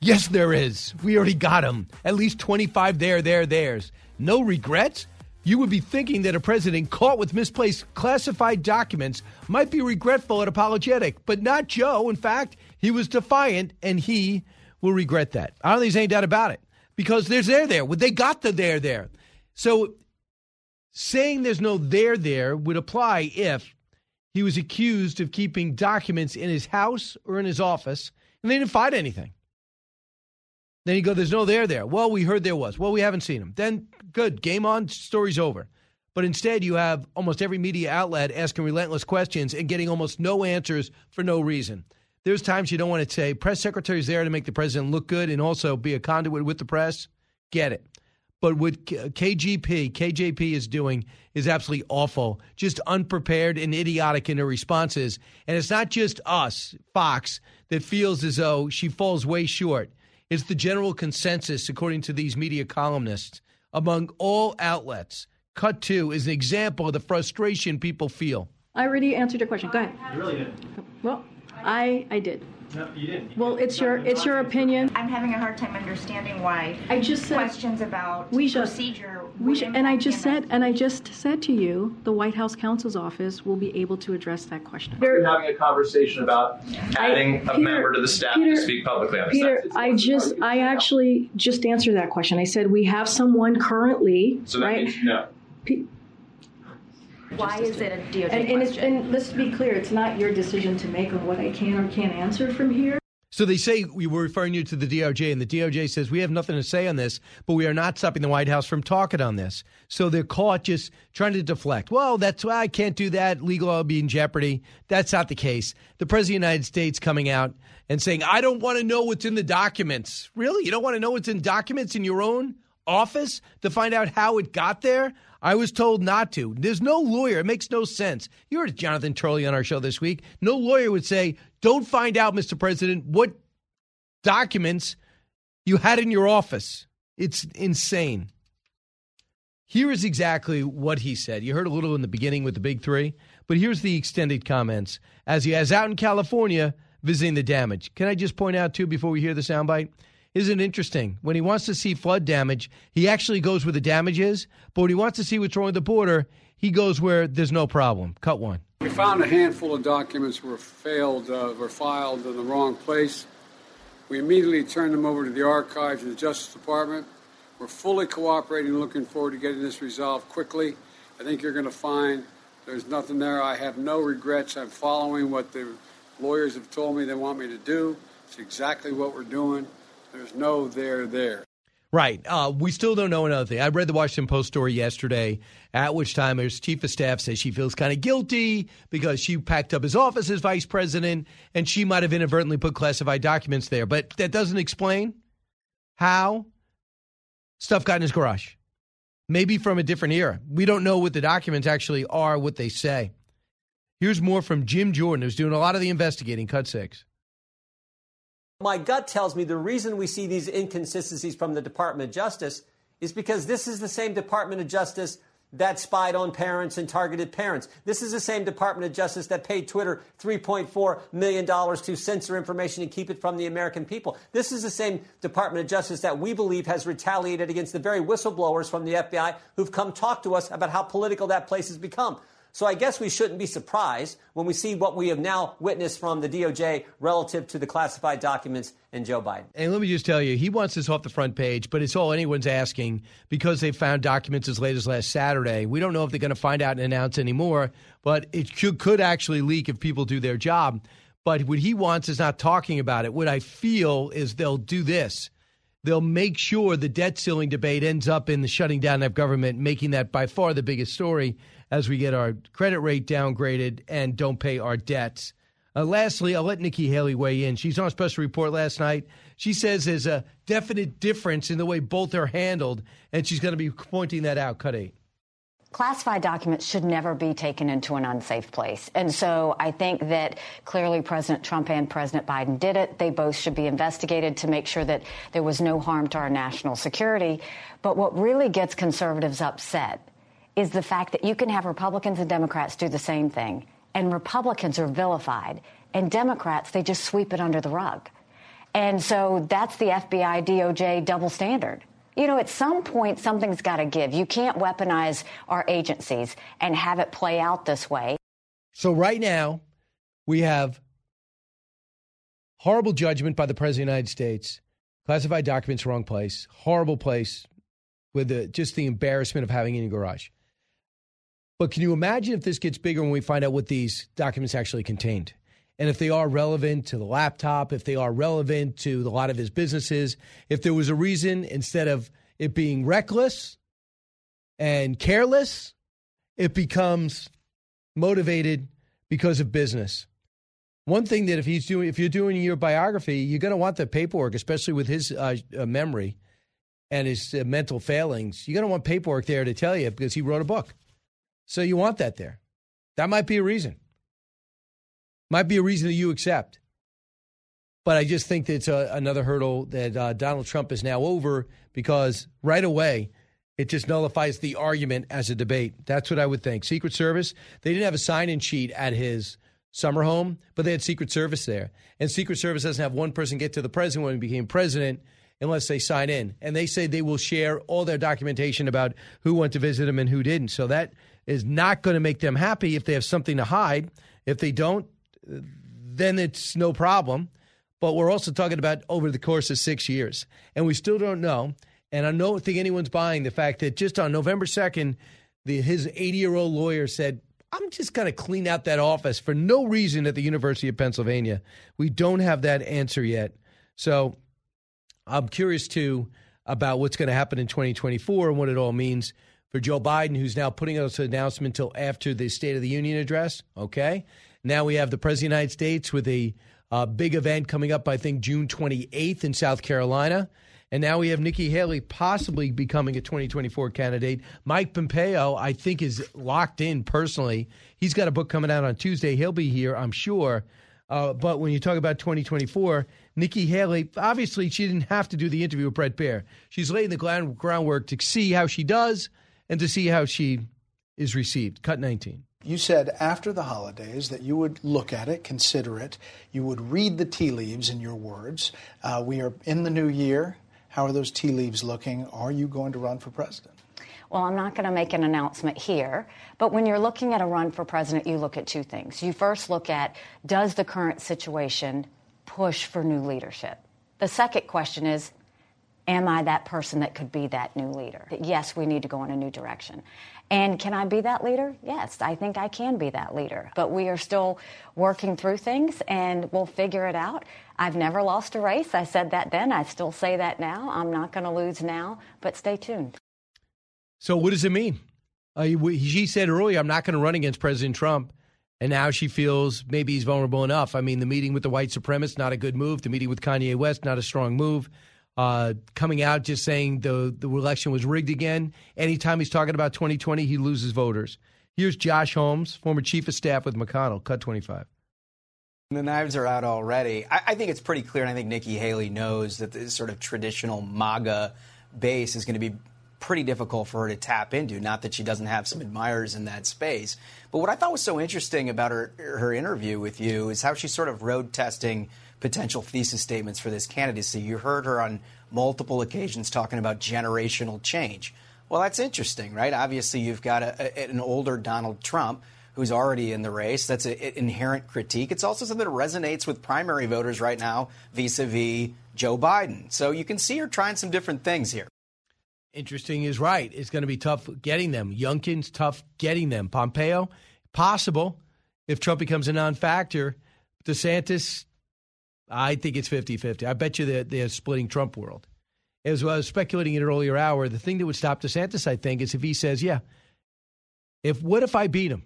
Yes, there is. We already got them. At least 25 there, there, there's. No regrets? You would be thinking that a president caught with misplaced classified documents might be regretful and apologetic, but not Joe. In fact, he was defiant and he will regret that. I don't think there's any doubt about it because there's there there. They got the there there. So saying there's no there there would apply if he was accused of keeping documents in his house or in his office and they didn't find anything. Then you go, there's no there there. Well, we heard there was. Well, we haven't seen him. Then good, game on, story's over. But instead, you have almost every media outlet asking relentless questions and getting almost no answers for no reason. There's times you don't want to say, press secretary's there to make the president look good and also be a conduit with the press. Get it. But what KGP, KJP is doing is absolutely awful, just unprepared and idiotic in her responses. And it's not just us, Fox, that feels as though she falls way short. It's the general consensus, according to these media columnists, among all outlets. Cut two is an example of the frustration people feel. I already answered your question. Go ahead. You really did. Well, I I did. No, you didn't. Well, it's your it's your opinion. I'm having a hard time understanding why. I just said questions about we should, procedure. We should, and I just said and I just said to you, the White House counsel's office will be able to address that question. We're having a conversation about adding I, a Peter, member to the staff Peter, to speak publicly on this. Peter, I just I actually just answered that question. I said we have someone currently. So that right? means no. Why is it a DOJ and, and, question? and let's be clear, it's not your decision to make on what I can or can't answer from here. So they say we were referring you to the DOJ, and the DOJ says we have nothing to say on this, but we are not stopping the White House from talking on this. So they're caught just trying to deflect. Well, that's why I can't do that. Legal will be in jeopardy. That's not the case. The President of the United States coming out and saying, I don't want to know what's in the documents. Really? You don't want to know what's in documents in your own office to find out how it got there? I was told not to. There's no lawyer. It makes no sense. You heard Jonathan Turley on our show this week. No lawyer would say, don't find out, Mr. President, what documents you had in your office. It's insane. Here is exactly what he said. You heard a little in the beginning with the big three, but here's the extended comments as he is out in California visiting the damage. Can I just point out, too, before we hear the soundbite? Isn't interesting? When he wants to see flood damage, he actually goes where the damage is. But when he wants to see what's wrong with the border, he goes where there's no problem. Cut one. We found a handful of documents were failed, uh, were filed in the wrong place. We immediately turned them over to the archives and the Justice Department. We're fully cooperating looking forward to getting this resolved quickly. I think you're going to find there's nothing there. I have no regrets. I'm following what the lawyers have told me they want me to do. It's exactly what we're doing. There's no there there. Right. Uh, we still don't know another thing. I read the Washington Post story yesterday, at which time his chief of staff says she feels kind of guilty because she packed up his office as vice president and she might have inadvertently put classified documents there. But that doesn't explain how stuff got in his garage. Maybe from a different era. We don't know what the documents actually are, what they say. Here's more from Jim Jordan, who's doing a lot of the investigating. Cut six. My gut tells me the reason we see these inconsistencies from the Department of Justice is because this is the same Department of Justice that spied on parents and targeted parents. This is the same Department of Justice that paid Twitter $3.4 million to censor information and keep it from the American people. This is the same Department of Justice that we believe has retaliated against the very whistleblowers from the FBI who've come talk to us about how political that place has become. So I guess we shouldn't be surprised when we see what we have now witnessed from the DOJ relative to the classified documents and Joe Biden. And let me just tell you, he wants this off the front page, but it's all anyone's asking because they found documents as late as last Saturday. We don't know if they're going to find out and announce anymore, but it could, could actually leak if people do their job. But what he wants is not talking about it. What I feel is they'll do this. They'll make sure the debt ceiling debate ends up in the shutting down of government, making that by far the biggest story as we get our credit rate downgraded and don't pay our debts. Uh, lastly, I'll let Nikki Haley weigh in. She's on a special report last night. She says there's a definite difference in the way both are handled, and she's going to be pointing that out. Cut eight. Classified documents should never be taken into an unsafe place. And so I think that clearly President Trump and President Biden did it. They both should be investigated to make sure that there was no harm to our national security. But what really gets conservatives upset is the fact that you can have Republicans and Democrats do the same thing, and Republicans are vilified, and Democrats, they just sweep it under the rug. And so that's the FBI DOJ double standard. You know, at some point, something's got to give. You can't weaponize our agencies and have it play out this way. So, right now, we have horrible judgment by the President of the United States, classified documents, wrong place, horrible place with the, just the embarrassment of having it in a garage. But can you imagine if this gets bigger when we find out what these documents actually contained? And if they are relevant to the laptop, if they are relevant to a lot of his businesses, if there was a reason instead of it being reckless and careless, it becomes motivated because of business. One thing that if he's doing, if you're doing your biography, you're going to want the paperwork, especially with his uh, uh, memory and his uh, mental failings. You're going to want paperwork there to tell you because he wrote a book. So you want that there. That might be a reason. Might be a reason that you accept. But I just think that it's a, another hurdle that uh, Donald Trump is now over because right away it just nullifies the argument as a debate. That's what I would think. Secret Service, they didn't have a sign in sheet at his summer home, but they had Secret Service there. And Secret Service doesn't have one person get to the president when he became president unless they sign in. And they say they will share all their documentation about who went to visit him and who didn't. So that is not going to make them happy if they have something to hide. If they don't, then it's no problem. But we're also talking about over the course of six years. And we still don't know. And I don't think anyone's buying the fact that just on November 2nd, the, his 80 year old lawyer said, I'm just going to clean out that office for no reason at the University of Pennsylvania. We don't have that answer yet. So I'm curious too about what's going to happen in 2024 and what it all means for Joe Biden, who's now putting out an announcement until after the State of the Union address. Okay. Now we have the President of the United States with a uh, big event coming up, I think, June 28th in South Carolina. And now we have Nikki Haley possibly becoming a 2024 candidate. Mike Pompeo, I think, is locked in personally. He's got a book coming out on Tuesday. He'll be here, I'm sure. Uh, but when you talk about 2024, Nikki Haley, obviously, she didn't have to do the interview with Bret Baier. She's laying the groundwork to see how she does and to see how she is received. Cut 19. You said after the holidays that you would look at it, consider it, you would read the tea leaves in your words. Uh, we are in the new year. How are those tea leaves looking? Are you going to run for president? Well, I'm not going to make an announcement here, but when you're looking at a run for president, you look at two things. You first look at does the current situation push for new leadership? The second question is Am I that person that could be that new leader? Yes, we need to go in a new direction. And can I be that leader? Yes, I think I can be that leader. But we are still working through things and we'll figure it out. I've never lost a race. I said that then. I still say that now. I'm not going to lose now, but stay tuned. So, what does it mean? Uh, she said earlier, I'm not going to run against President Trump. And now she feels maybe he's vulnerable enough. I mean, the meeting with the white supremacist, not a good move. The meeting with Kanye West, not a strong move. Uh, coming out just saying the, the election was rigged again. Anytime he's talking about 2020, he loses voters. Here's Josh Holmes, former chief of staff with McConnell, cut 25. The knives are out already. I, I think it's pretty clear, and I think Nikki Haley knows that this sort of traditional MAGA base is going to be pretty difficult for her to tap into. Not that she doesn't have some admirers in that space. But what I thought was so interesting about her, her interview with you is how she's sort of road testing potential thesis statements for this candidacy. You heard her on multiple occasions talking about generational change. Well, that's interesting, right? Obviously, you've got a, a, an older Donald Trump who's already in the race. That's an inherent critique. It's also something that resonates with primary voters right now vis a vis Joe Biden. So you can see her trying some different things here. Interesting is right. It's going to be tough getting them. Youngkin's tough getting them. Pompeo, possible if Trump becomes a non factor. DeSantis, I think it's 50 50. I bet you they're, they're splitting Trump world. As I was speculating in an earlier hour, the thing that would stop DeSantis, I think, is if he says, yeah, if what if I beat him?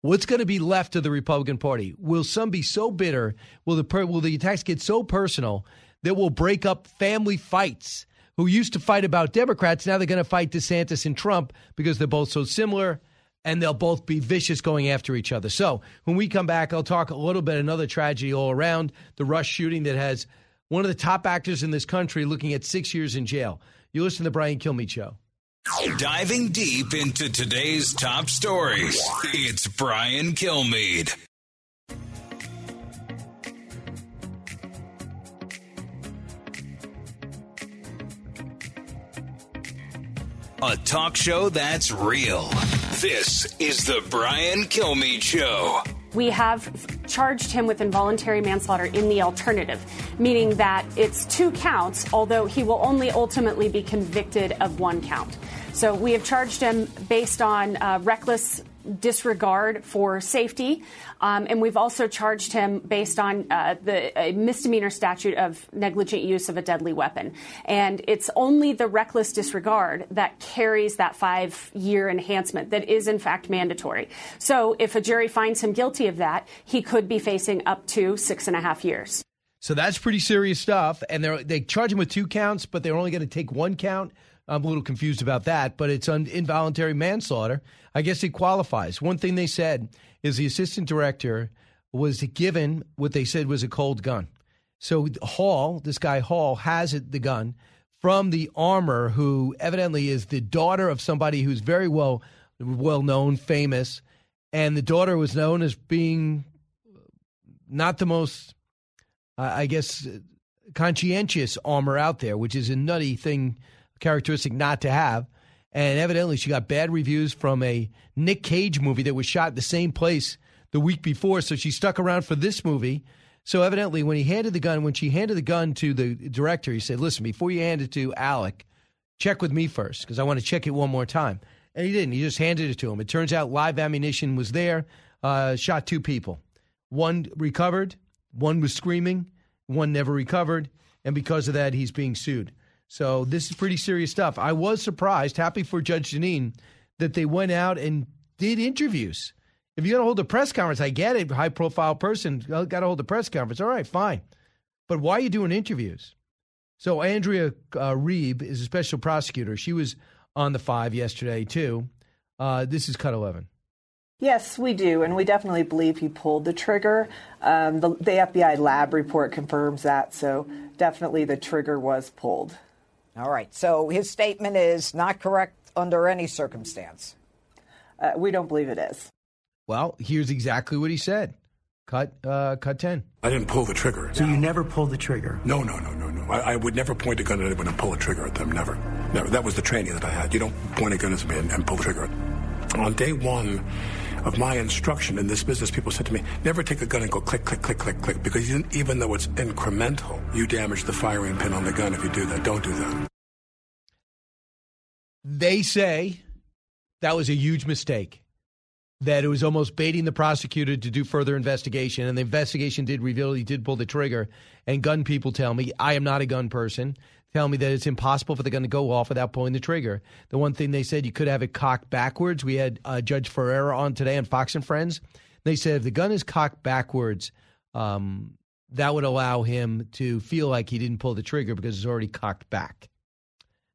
What's going to be left of the Republican Party? Will some be so bitter? Will the, will the attacks get so personal that will break up family fights? who used to fight about Democrats, now they're going to fight DeSantis and Trump because they're both so similar and they'll both be vicious going after each other. So when we come back, I'll talk a little bit another tragedy all around the Rust shooting that has one of the top actors in this country looking at six years in jail. You listen to the Brian Kilmeade Show. Diving deep into today's top stories, it's Brian Kilmeade. a talk show that's real. This is the Brian Kilmeade Show. We have charged him with involuntary manslaughter in the alternative, meaning that it's two counts, although he will only ultimately be convicted of one count. So we have charged him based on uh, reckless disregard for safety. Um, and we've also charged him based on uh, the misdemeanor statute of negligent use of a deadly weapon. And it's only the reckless disregard that carries that five year enhancement that is, in fact, mandatory. So if a jury finds him guilty of that, he could be facing up to six and a half years. So that's pretty serious stuff. And they charge him with two counts, but they're only going to take one count. I'm a little confused about that, but it's un- involuntary manslaughter. I guess it qualifies. One thing they said is the assistant director was given what they said was a cold gun. So Hall, this guy Hall, has it, the gun from the armor, who evidently is the daughter of somebody who's very well well known, famous, and the daughter was known as being not the most, I guess, conscientious armor out there, which is a nutty thing characteristic not to have. And evidently, she got bad reviews from a Nick Cage movie that was shot the same place the week before. So she stuck around for this movie. So evidently, when he handed the gun, when she handed the gun to the director, he said, "Listen, before you hand it to Alec, check with me first because I want to check it one more time." And he didn't. He just handed it to him. It turns out live ammunition was there. Uh, shot two people. One recovered. One was screaming. One never recovered. And because of that, he's being sued. So this is pretty serious stuff. I was surprised, happy for Judge Jeanine, that they went out and did interviews. If you're going to hold a press conference, I get it. High profile person, got to hold a press conference. All right, fine. But why are you doing interviews? So Andrea uh, Reeb is a special prosecutor. She was on the five yesterday, too. Uh, this is cut 11. Yes, we do, and we definitely believe he pulled the trigger. Um, the, the FBI lab report confirms that, so definitely the trigger was pulled. All right. So his statement is not correct under any circumstance. Uh, we don't believe it is. Well, here's exactly what he said. Cut, uh, cut ten. I didn't pull the trigger. So you never pulled the trigger? No, no, no, no, no. I, I, would never point a gun at anyone and pull a trigger at them. Never, never. That was the training that I had. You don't point a gun at me and, and pull the trigger. On day one, of my instruction in this business, people said to me, never take a gun and go click, click, click, click, click, because even though it's incremental, you damage the firing pin on the gun if you do that. Don't do that. They say that was a huge mistake. That it was almost baiting the prosecutor to do further investigation. And the investigation did reveal he did pull the trigger. And gun people tell me, I am not a gun person, tell me that it's impossible for the gun to go off without pulling the trigger. The one thing they said, you could have it cocked backwards. We had uh, Judge Ferreira on today on Fox and Friends. They said if the gun is cocked backwards, um, that would allow him to feel like he didn't pull the trigger because it's already cocked back.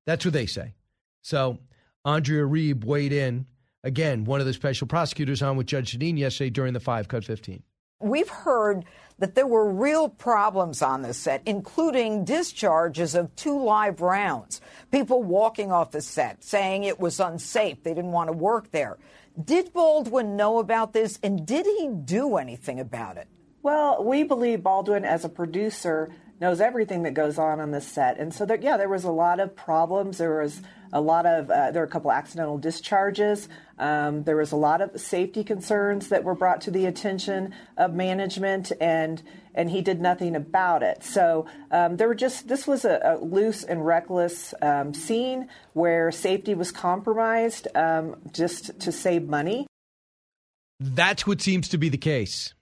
That's what they say. So Andrea Reeb weighed in again, one of the special prosecutors on with Judge Jeanine yesterday during the five cut 15. We've heard that there were real problems on the set, including discharges of two live rounds. People walking off the set saying it was unsafe, they didn't want to work there. Did Baldwin know about this, and did he do anything about it? Well, we believe Baldwin, as a producer, knows everything that goes on on the set. And so, there, yeah, there was a lot of problems. There was a lot of, uh, there were a couple accidental discharges. Um, there was a lot of safety concerns that were brought to the attention of management, and and he did nothing about it. So um, there were just this was a, a loose and reckless um, scene where safety was compromised um, just to save money. That's what seems to be the case.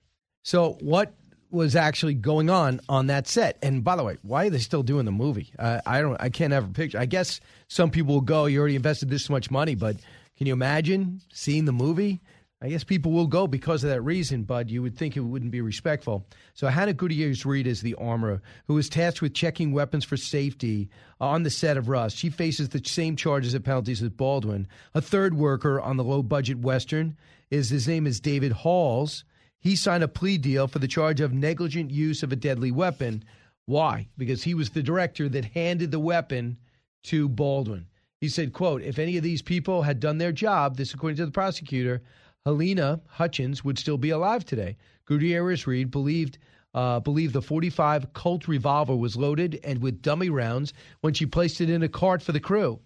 So what was actually going on on that set. And by the way, why are they still doing the movie? Uh, I don't. I can't ever picture. I guess some people will go. You already invested this much money, but can you imagine seeing the movie? I guess people will go because of that reason, but you would think it wouldn't be respectful. So Hannah Gutierrez Reed is the armorer who is tasked with checking weapons for safety uh, on the set of Rust. She faces the same charges and penalties as Baldwin. A third worker on the low budget Western is his name is David Halls. He signed a plea deal for the charge of negligent use of a deadly weapon. Why? Because he was the director that handed the weapon to Baldwin. He said, quote, if any of these people had done their job, this according to the prosecutor, Helena Hutchins would still be alive today. Gutierrez Reed believed uh, believed the 45 Colt revolver was loaded and with dummy rounds when she placed it in a cart for the crew.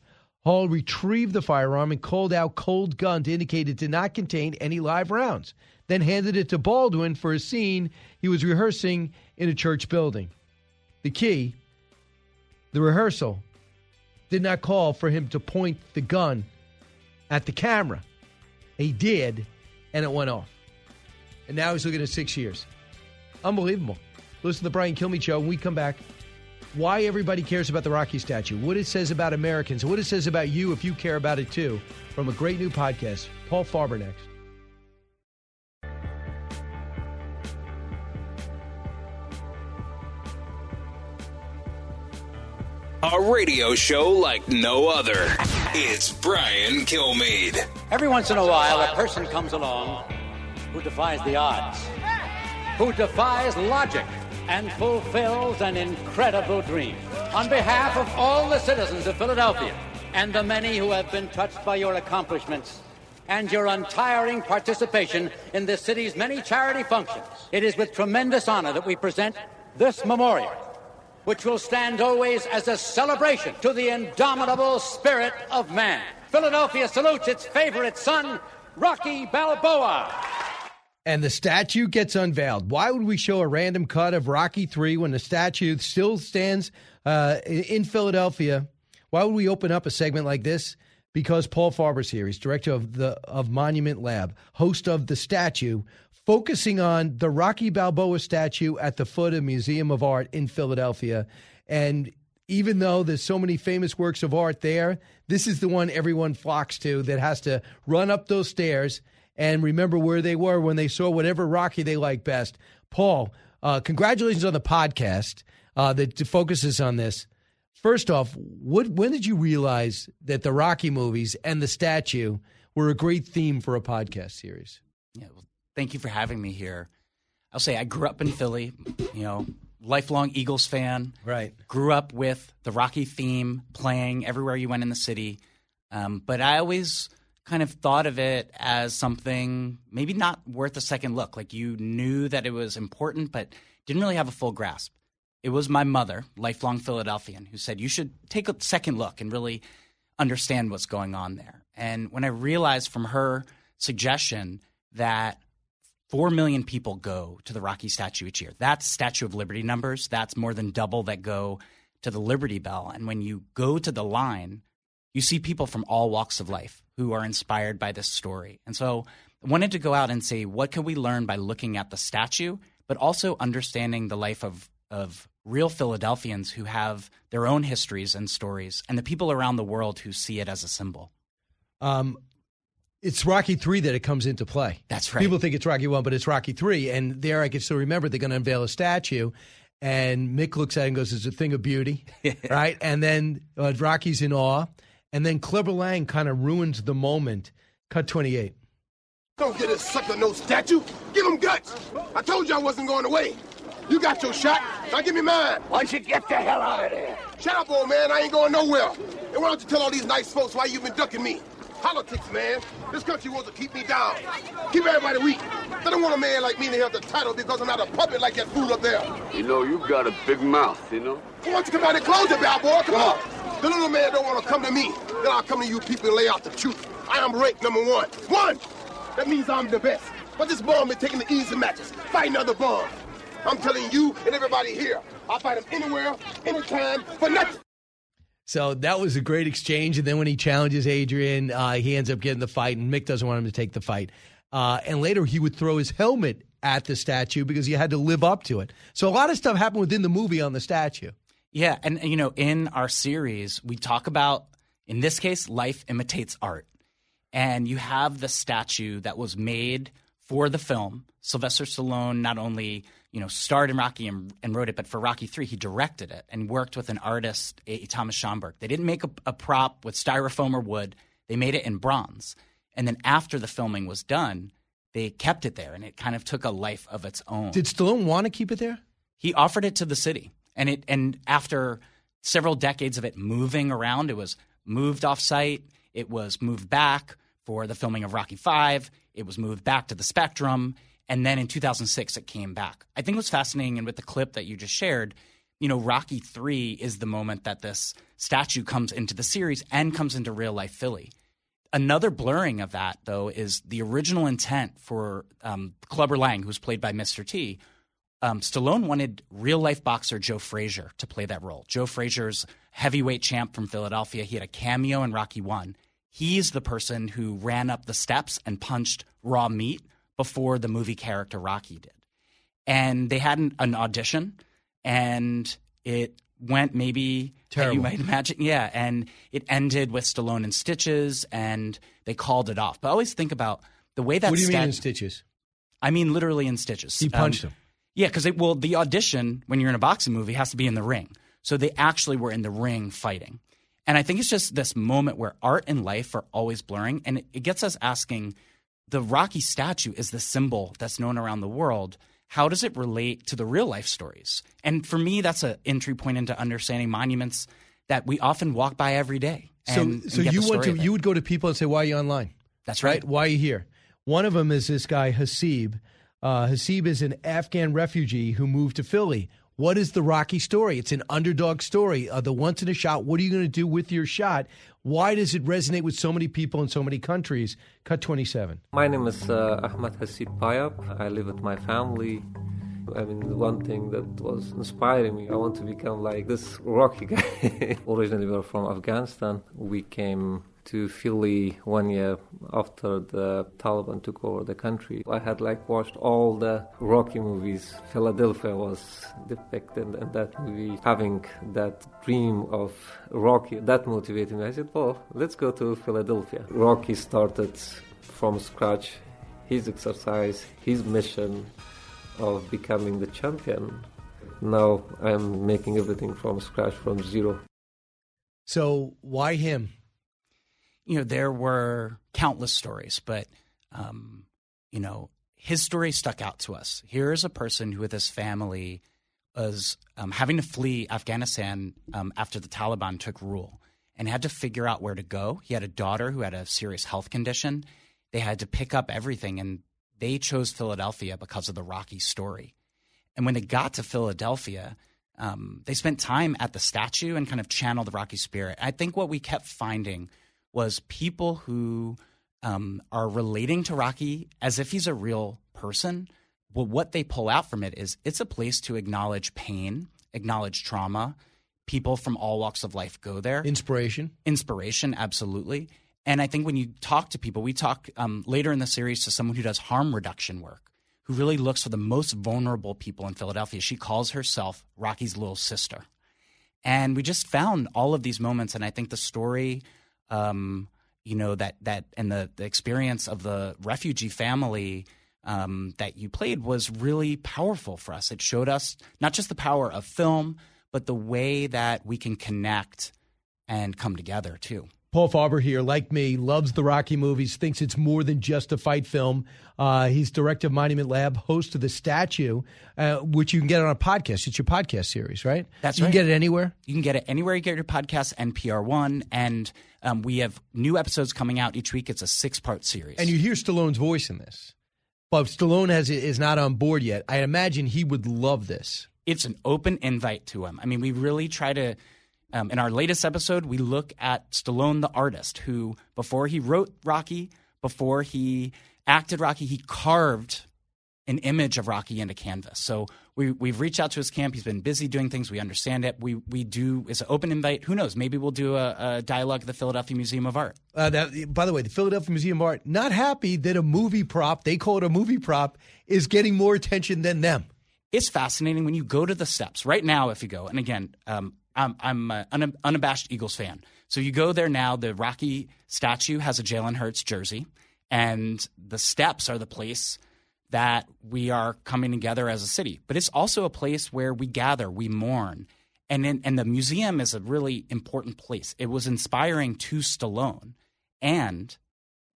Hall retrieved the firearm and called out cold gun to indicate it did not contain any live rounds then handed it to Baldwin for a scene he was rehearsing in a church building. The key the rehearsal did not call for him to point the gun at the camera. He did, and it went off. And now he's looking at six years. Unbelievable. Listen to the Brian Kilmeade show when we come back. Why everybody cares about the Rocky statue, what it says about Americans, what it says about you if you care about it too, from a great new podcast. Paul Farber next. A radio show like no other. It's Brian Kilmeade. Every once in a while, a person comes along who defies the odds, who defies logic, and fulfills an incredible dream. On behalf of all the citizens of Philadelphia and the many who have been touched by your accomplishments, and your untiring participation in the city's many charity functions. It is with tremendous honor that we present this memorial which will stand always as a celebration to the indomitable spirit of man. Philadelphia salutes its favorite son, Rocky Balboa. And the statue gets unveiled. Why would we show a random cut of Rocky 3 when the statue still stands uh, in Philadelphia? Why would we open up a segment like this? Because Paul Farber's here. He's director of the of Monument Lab, host of the statue, focusing on the Rocky Balboa statue at the foot of Museum of Art in Philadelphia. And even though there's so many famous works of art there, this is the one everyone flocks to that has to run up those stairs and remember where they were when they saw whatever Rocky they like best. Paul, uh, congratulations on the podcast uh, that focuses on this. First off, what, when did you realize that the Rocky movies and the statue were a great theme for a podcast series? Thank you for having me here. I'll say I grew up in Philly, you know, lifelong Eagles fan. Right. Grew up with the Rocky theme playing everywhere you went in the city. Um, but I always kind of thought of it as something maybe not worth a second look. Like you knew that it was important, but didn't really have a full grasp. It was my mother, lifelong Philadelphian, who said you should take a second look and really understand what's going on there. And when I realized from her suggestion that 4 million people go to the Rocky statue each year. That's Statue of Liberty numbers. That's more than double that go to the Liberty Bell. And when you go to the line, you see people from all walks of life who are inspired by this story. And so I wanted to go out and say, what can we learn by looking at the statue, but also understanding the life of, of real Philadelphians who have their own histories and stories, and the people around the world who see it as a symbol. Um, it's Rocky three that it comes into play. That's right. People think it's Rocky one, but it's Rocky three. And there, I can still remember they're going to unveil a statue, and Mick looks at it and goes, "It's a thing of beauty," right? And then uh, Rocky's in awe, and then Clubber Lang kind of ruins the moment. Cut twenty eight. Don't get a sucker no statue. Give him guts. I told you I wasn't going away. You got your shot. Now give me mine. Why don't you get the hell out of there? Shut up, old man. I ain't going nowhere. And why don't you tell all these nice folks why you've been ducking me? Politics, man. This country wants to keep me down. Keep everybody weak. They don't want a man like me to have the title because I'm not a puppet like that fool up there. You know, you've got a big mouth, you know? Why don't you come out and close your mouth, boy? Come on. The little man don't want to come to me. Then I'll come to you people and lay out the truth. I am ranked number one. One! That means I'm the best. But this bum been taking the easy matches, fighting other bums. I'm telling you and everybody here, I'll fight him anywhere, anytime, for nothing. So that was a great exchange. And then when he challenges Adrian, uh, he ends up getting the fight, and Mick doesn't want him to take the fight. Uh, and later, he would throw his helmet at the statue because he had to live up to it. So a lot of stuff happened within the movie on the statue. Yeah, and you know, in our series, we talk about in this case, life imitates art, and you have the statue that was made for the film. Sylvester Stallone not only you know starred in Rocky and, and wrote it, but for Rocky Three, he directed it and worked with an artist, a, Thomas Schomberg. They didn't make a, a prop with styrofoam or wood; they made it in bronze. And then after the filming was done, they kept it there, and it kind of took a life of its own. Did Stallone want to keep it there? He offered it to the city, and it and after several decades of it moving around, it was moved off site. It was moved back for the filming of Rocky Five. It was moved back to the Spectrum, and then in 2006 it came back. I think what's fascinating, and with the clip that you just shared, you know, Rocky Three is the moment that this statue comes into the series and comes into real life Philly. Another blurring of that, though, is the original intent for um, Clubber Lang, who's played by Mr. T. Um, Stallone wanted real life boxer Joe Frazier to play that role. Joe Frazier's heavyweight champ from Philadelphia. He had a cameo in Rocky One. He's the person who ran up the steps and punched raw meat before the movie character Rocky did. And they had an, an audition, and it went maybe Terrible. you might imagine. Yeah, and it ended with Stallone in stitches, and they called it off. But I always think about the way that. what do you mean in stitches? I mean literally in stitches. He punched Um, him. Yeah, because well, the audition when you're in a boxing movie has to be in the ring. So they actually were in the ring fighting. And I think it's just this moment where art and life are always blurring, and it, it gets us asking: the Rocky statue is the symbol that's known around the world. How does it relate to the real life stories? And for me, that's an entry point into understanding monuments that we often walk by every day. So, and- so get you want to you would go to people and say, "Why are you online?" That's right. Why are you here? One of them is this guy Hasib. Uh, Hasib is an Afghan refugee who moved to Philly. What is the Rocky story? It's an underdog story. Uh, the once in a shot. What are you going to do with your shot? Why does it resonate with so many people in so many countries? Cut twenty seven. My name is uh, Ahmad Hasib Payap. I live with my family. I mean, one thing that was inspiring me, I want to become like this Rocky guy. Originally, we were from Afghanistan. We came to Philly one year after the Taliban took over the country. I had like watched all the Rocky movies. Philadelphia was depicted in that movie. Having that dream of Rocky, that motivated me. I said, well, let's go to Philadelphia. Rocky started from scratch his exercise, his mission of becoming the champion. Now I'm making everything from scratch, from zero. So why him? You know, there were countless stories, but, um, you know, his story stuck out to us. Here is a person who, with his family, was um, having to flee Afghanistan um, after the Taliban took rule and had to figure out where to go. He had a daughter who had a serious health condition. They had to pick up everything, and they chose Philadelphia because of the Rocky story. And when they got to Philadelphia, um, they spent time at the statue and kind of channeled the Rocky spirit. I think what we kept finding was people who um, are relating to Rocky as if he's a real person. Well, what they pull out from it is it's a place to acknowledge pain, acknowledge trauma. People from all walks of life go there. Inspiration. Inspiration, absolutely. And I think when you talk to people, we talk um, later in the series to someone who does harm reduction work, who really looks for the most vulnerable people in Philadelphia. She calls herself Rocky's little sister. And we just found all of these moments. And I think the story, um, you know, that, that and the, the experience of the refugee family um, that you played was really powerful for us. It showed us not just the power of film, but the way that we can connect and come together too. Paul Farber here, like me, loves the Rocky movies, thinks it's more than just a fight film. Uh, he's director of Monument Lab, host of The Statue, uh, which you can get on a podcast. It's your podcast series, right? That's you right. can get it anywhere? You can get it anywhere you get your podcast, NPR One. And um, we have new episodes coming out each week. It's a six part series. And you hear Stallone's voice in this. But Stallone has is not on board yet. I imagine he would love this. it's an open invite to him. I mean, we really try to. Um, in our latest episode, we look at Stallone, the artist, who before he wrote Rocky, before he acted Rocky, he carved an image of Rocky into canvas. So we we've reached out to his camp. He's been busy doing things. We understand it. We we do it's an open invite. Who knows? Maybe we'll do a, a dialogue at the Philadelphia Museum of Art. Uh, that, by the way, the Philadelphia Museum of Art not happy that a movie prop, they call it a movie prop, is getting more attention than them. it's fascinating when you go to the steps right now. If you go, and again, um, I'm I'm uh, an unabashed Eagles fan, so you go there now. The Rocky statue has a Jalen Hurts jersey, and the steps are the place that we are coming together as a city. But it's also a place where we gather, we mourn, and in, and the museum is a really important place. It was inspiring to Stallone, and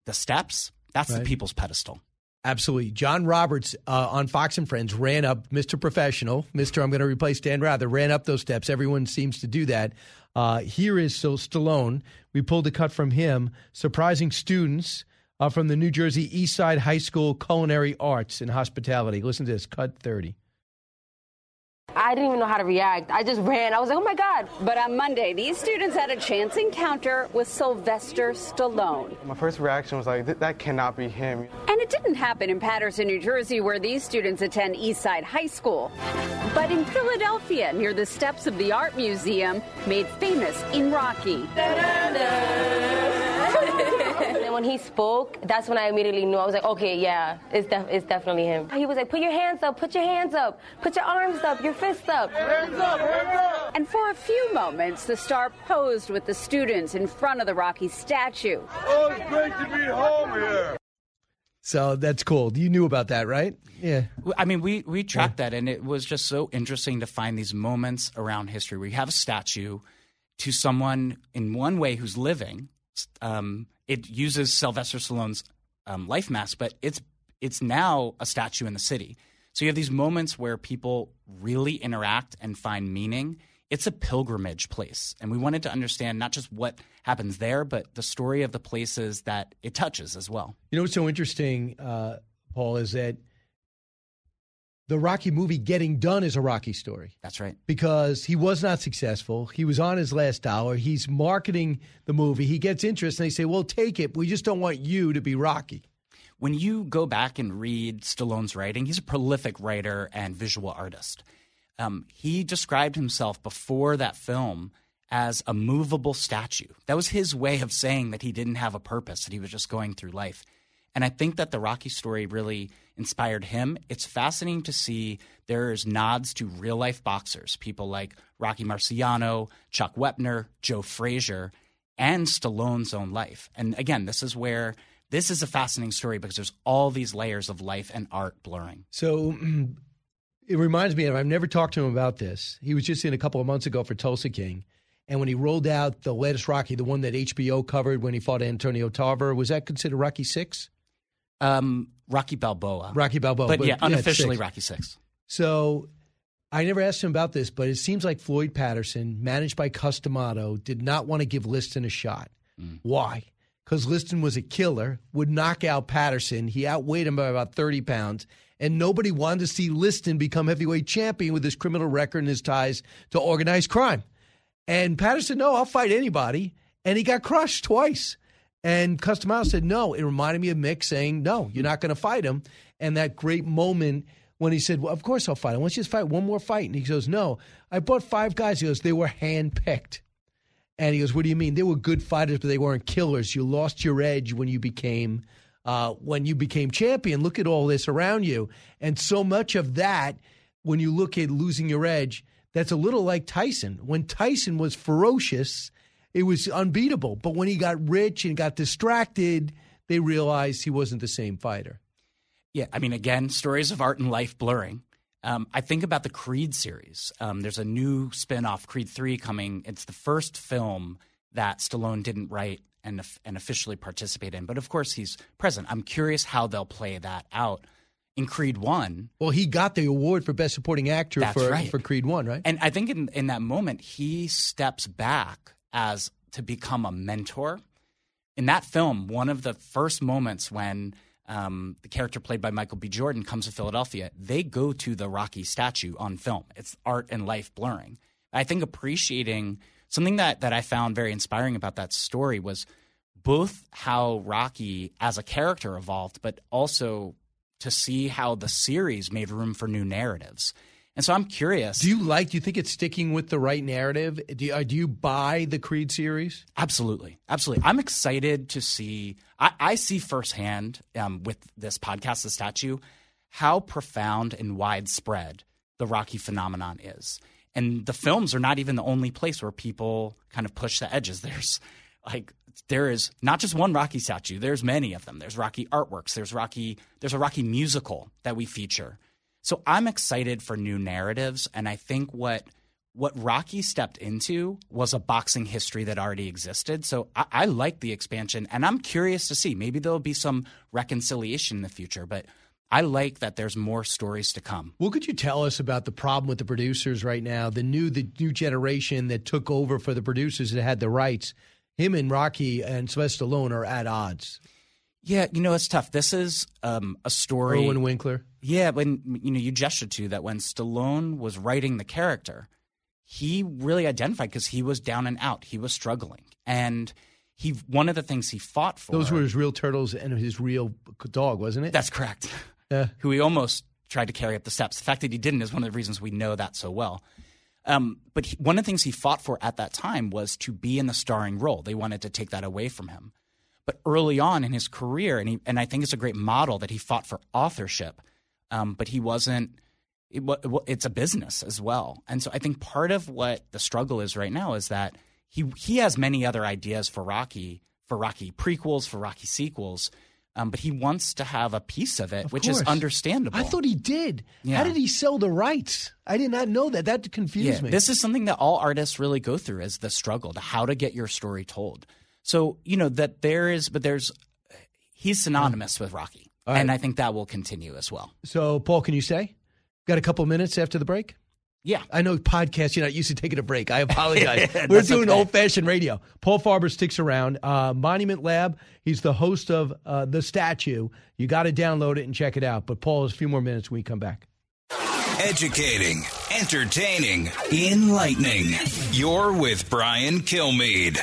the steps. That's the people's pedestal. Absolutely. John Roberts uh, on Fox and Friends ran up, Mr. Professional, Mr. I'm going to replace Dan Rather, ran up those steps. Everyone seems to do that. Uh, here is so Stallone. We pulled a cut from him, surprising students uh, from the New Jersey East Side High School Culinary Arts and Hospitality. Listen to this, cut 30. I didn't even know how to react. I just ran. I was like, oh my God. But on Monday, these students had a chance encounter with Sylvester Stallone. My first reaction was like, that cannot be him. And it didn't happen in Paterson, New Jersey, where these students attend Eastside High School, but in Philadelphia, near the steps of the Art Museum, made famous in Rocky. and when he spoke, that's when I immediately knew. I was like, okay, yeah, it's, def- it's definitely him. He was like, put your hands up, put your hands up, put your arms up, your fists up. Hands up, hands up. And for a few moments, the star posed with the students in front of the Rocky statue. Oh, it's great to be home here. So that's cool. You knew about that, right? Yeah. I mean, we we tracked that, and it was just so interesting to find these moments around history where you have a statue to someone in one way who's living. Um, it uses Sylvester Stallone's um, life mask, but it's it's now a statue in the city. So you have these moments where people really interact and find meaning. It's a pilgrimage place, and we wanted to understand not just what happens there, but the story of the places that it touches as well. You know what's so interesting, uh, Paul, is that the Rocky movie Getting Done is a Rocky story. That's right. Because he was not successful. He was on his last dollar. He's marketing the movie. He gets interest, and they say, well, take it. We just don't want you to be Rocky. when you go back and read Stallone's writing, he's a prolific writer and visual artist. Um, he described himself before that film as a movable statue. That was his way of saying that he didn't have a purpose, that he was just going through life. And I think that the Rocky story really inspired him. It's fascinating to see there's nods to real life boxers, people like Rocky Marciano, Chuck Wepner, Joe Frazier, and Stallone's own life. And again, this is where this is a fascinating story because there's all these layers of life and art blurring. So it reminds me of, I've never talked to him about this. He was just in a couple of months ago for Tulsa King. And when he rolled out the latest Rocky, the one that HBO covered when he fought Antonio Tarver, was that considered Rocky Six? Um, Rocky Balboa. Rocky Balboa. But, yeah, unofficially six. Rocky Six. So I never asked him about this, but it seems like Floyd Patterson, managed by Cus D'Amato, did not want to give Liston a shot. Mm. Why? Because Liston was a killer, would knock out Patterson. He outweighed him by about 30 pounds. And nobody wanted to see Liston become heavyweight champion with his criminal record and his ties to organized crime. And Patterson, no, I'll fight anybody. And he got crushed twice. And Cus D'Amato said no. It reminded me of Mick saying, no, you're not going to fight him. And that great moment when he said, well, of course I'll fight him. Let's just fight one more fight. And he goes, no, I bought five guys. He goes, they were handpicked. And he goes, what do you mean? They were good fighters, but they weren't killers. You lost your edge when you became uh, when you became champion. Look at all this around you. And so much of that, when you look at losing your edge, that's a little like Tyson. When Tyson was ferocious, it was unbeatable. But when he got rich and got distracted, they realized he wasn't the same fighter. Yeah, I mean, again, stories of art and life blurring. Um, I think about the Creed series. Um, there's a new spin off, Creed 3, coming. It's the first film that Stallone didn't write and, and officially participate in. But of course, he's present. I'm curious how they'll play that out. In Creed One, well, he got the award for Best Supporting Actor for right. for Creed One, right? And I think in in that moment, he steps back as to become a mentor. In that film, one of the first moments when um, the character played by Michael B. Jordan comes to Philadelphia, they go to the Rocky statue on film. It's art and life blurring. I think appreciating something that that I found very inspiring about that story was both how Rocky as a character evolved, but also to see how the series made room for new narratives. And so I'm curious. Do you like? Do you think it's sticking with the right narrative? Do you, uh, do you buy the Creed series? Absolutely, absolutely. I'm excited to see. I, I see firsthand um, with this podcast, the statue, how profound and widespread the Rocky phenomenon is. And the films are not even the only place where people kind of push the edges. There's like there is not just one Rocky statue. There's many of them. There's Rocky artworks. There's Rocky. There's a Rocky musical that we feature. So I'm excited for new narratives, and I think what what Rocky stepped into was a boxing history that already existed. So I, I like the expansion, and I'm curious to see. Maybe there'll be some reconciliation in the future, but I like that there's more stories to come. What could you tell us about the problem with the producers right now? The new the new generation that took over for the producers that had the rights. Him and Rocky and Sylvester Stallone are at odds. Yeah, you know it's tough. This is um, a story. Irwin Winkler. Yeah, when you know you gestured to that when Stallone was writing the character, he really identified because he was down and out. He was struggling, and he one of the things he fought for. Those were his real turtles and his real dog, wasn't it? That's correct. Yeah. Who he almost tried to carry up the steps. The fact that he didn't is one of the reasons we know that so well. Um, but he, one of the things he fought for at that time was to be in the starring role. They wanted to take that away from him. But early on in his career, and he, and I think it's a great model that he fought for authorship, um, but he wasn't. It, it's a business as well, and so I think part of what the struggle is right now is that he he has many other ideas for Rocky, for Rocky prequels, for Rocky sequels, um, but he wants to have a piece of it, Of which course. is understandable. I thought he did. Yeah. How did he sell the rights? I did not know that. That confused yeah, me. This is something that all artists really go through is the struggle to how to get your story told. So, you know, that there is, but there's, he's synonymous with Rocky. All right. And I think that will continue as well. so, Paul, can you say? Got a couple minutes after the break? Yeah. I know podcasts, you're not used to taking a break. I apologize. We're doing okay. old fashioned radio. Paul Farber sticks around. Uh, Monument Lab, he's the host of uh, The Statue. You got to download it and check it out. But, Paul, has a few more minutes when we come back. Educating, entertaining, enlightening. You're with Brian Kilmeade.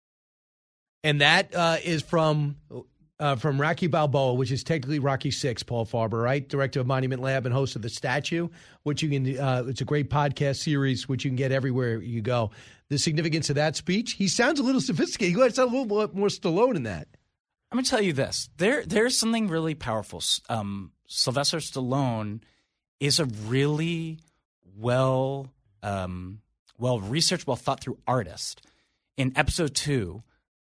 And that uh, is from uh, from Rocky Balboa, which is technically Rocky Six. Paul Farber, right, director of Monument Lab and host of the Statue, which you can. Uh, it's a great podcast series which you can get everywhere you go. The significance of that speech. He sounds a little sophisticated. He sounds a little more Stallone in that. I'm going to tell you this. There, there's something really powerful. Um, Sylvester Stallone is a really well, um, well researched, well thought through artist. In episode two,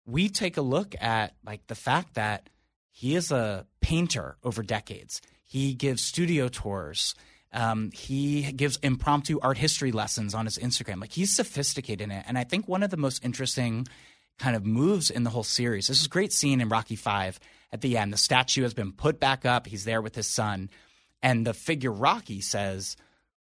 we take a look at like the fact that he is a painter over decades. He gives studio tours. Um, he gives impromptu art history lessons on his Instagram. Like he's sophisticated in it. And I think one of the most interesting kind of moves in the whole series. This is a great scene in Rocky Five at the end. The statue has been put back up. He's there with his son, and the figure Rocky says,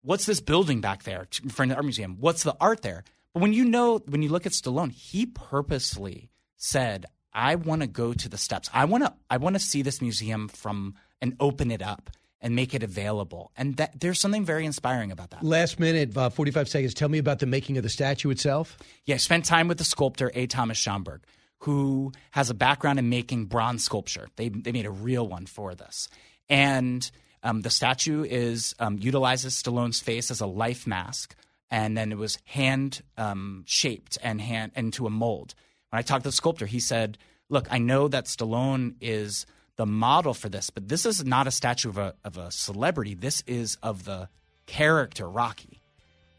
"What's this building back there?" In front of the art museum. What's the art there? But when you know, when you look at Stallone, he purposely said, "I want to go to the steps. I want to. I want to see this museum from and open it up." And make it available, and that there's something very inspiring about that. Last minute, uh, 45 seconds. Tell me about the making of the statue itself. Yeah, I spent time with the sculptor A. Thomas Schomberg, who has a background in making bronze sculpture. They they made a real one for this, and um, the statue is um, utilizes Stallone's face as a life mask, and then it was hand um, shaped and hand into a mold. When I talked to the sculptor, he said, "Look, I know that Stallone is." The model for this, but this is not a statue of a of a celebrity. This is of the character Rocky.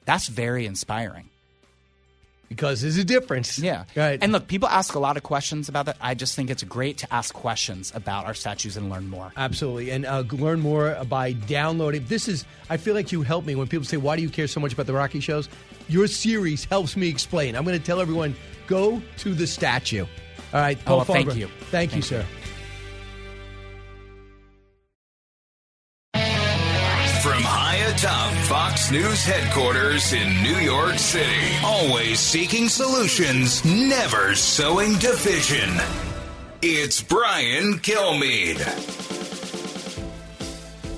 That's very inspiring because there's a difference. Yeah. Right. And look, people ask a lot of questions about that. I just think it's great to ask questions about our statues and learn more. Absolutely. And uh, learn more by downloading. This is, I feel like you help me when people say, why do you care so much about the Rocky shows? Your series helps me explain. I'm going to tell everyone, go to the statue. All right. Paul oh, well, thank you. Thank, thank you, you, sir. From high atop Fox News headquarters in New York City, always seeking solutions, never sowing division. It's Brian Kilmeade.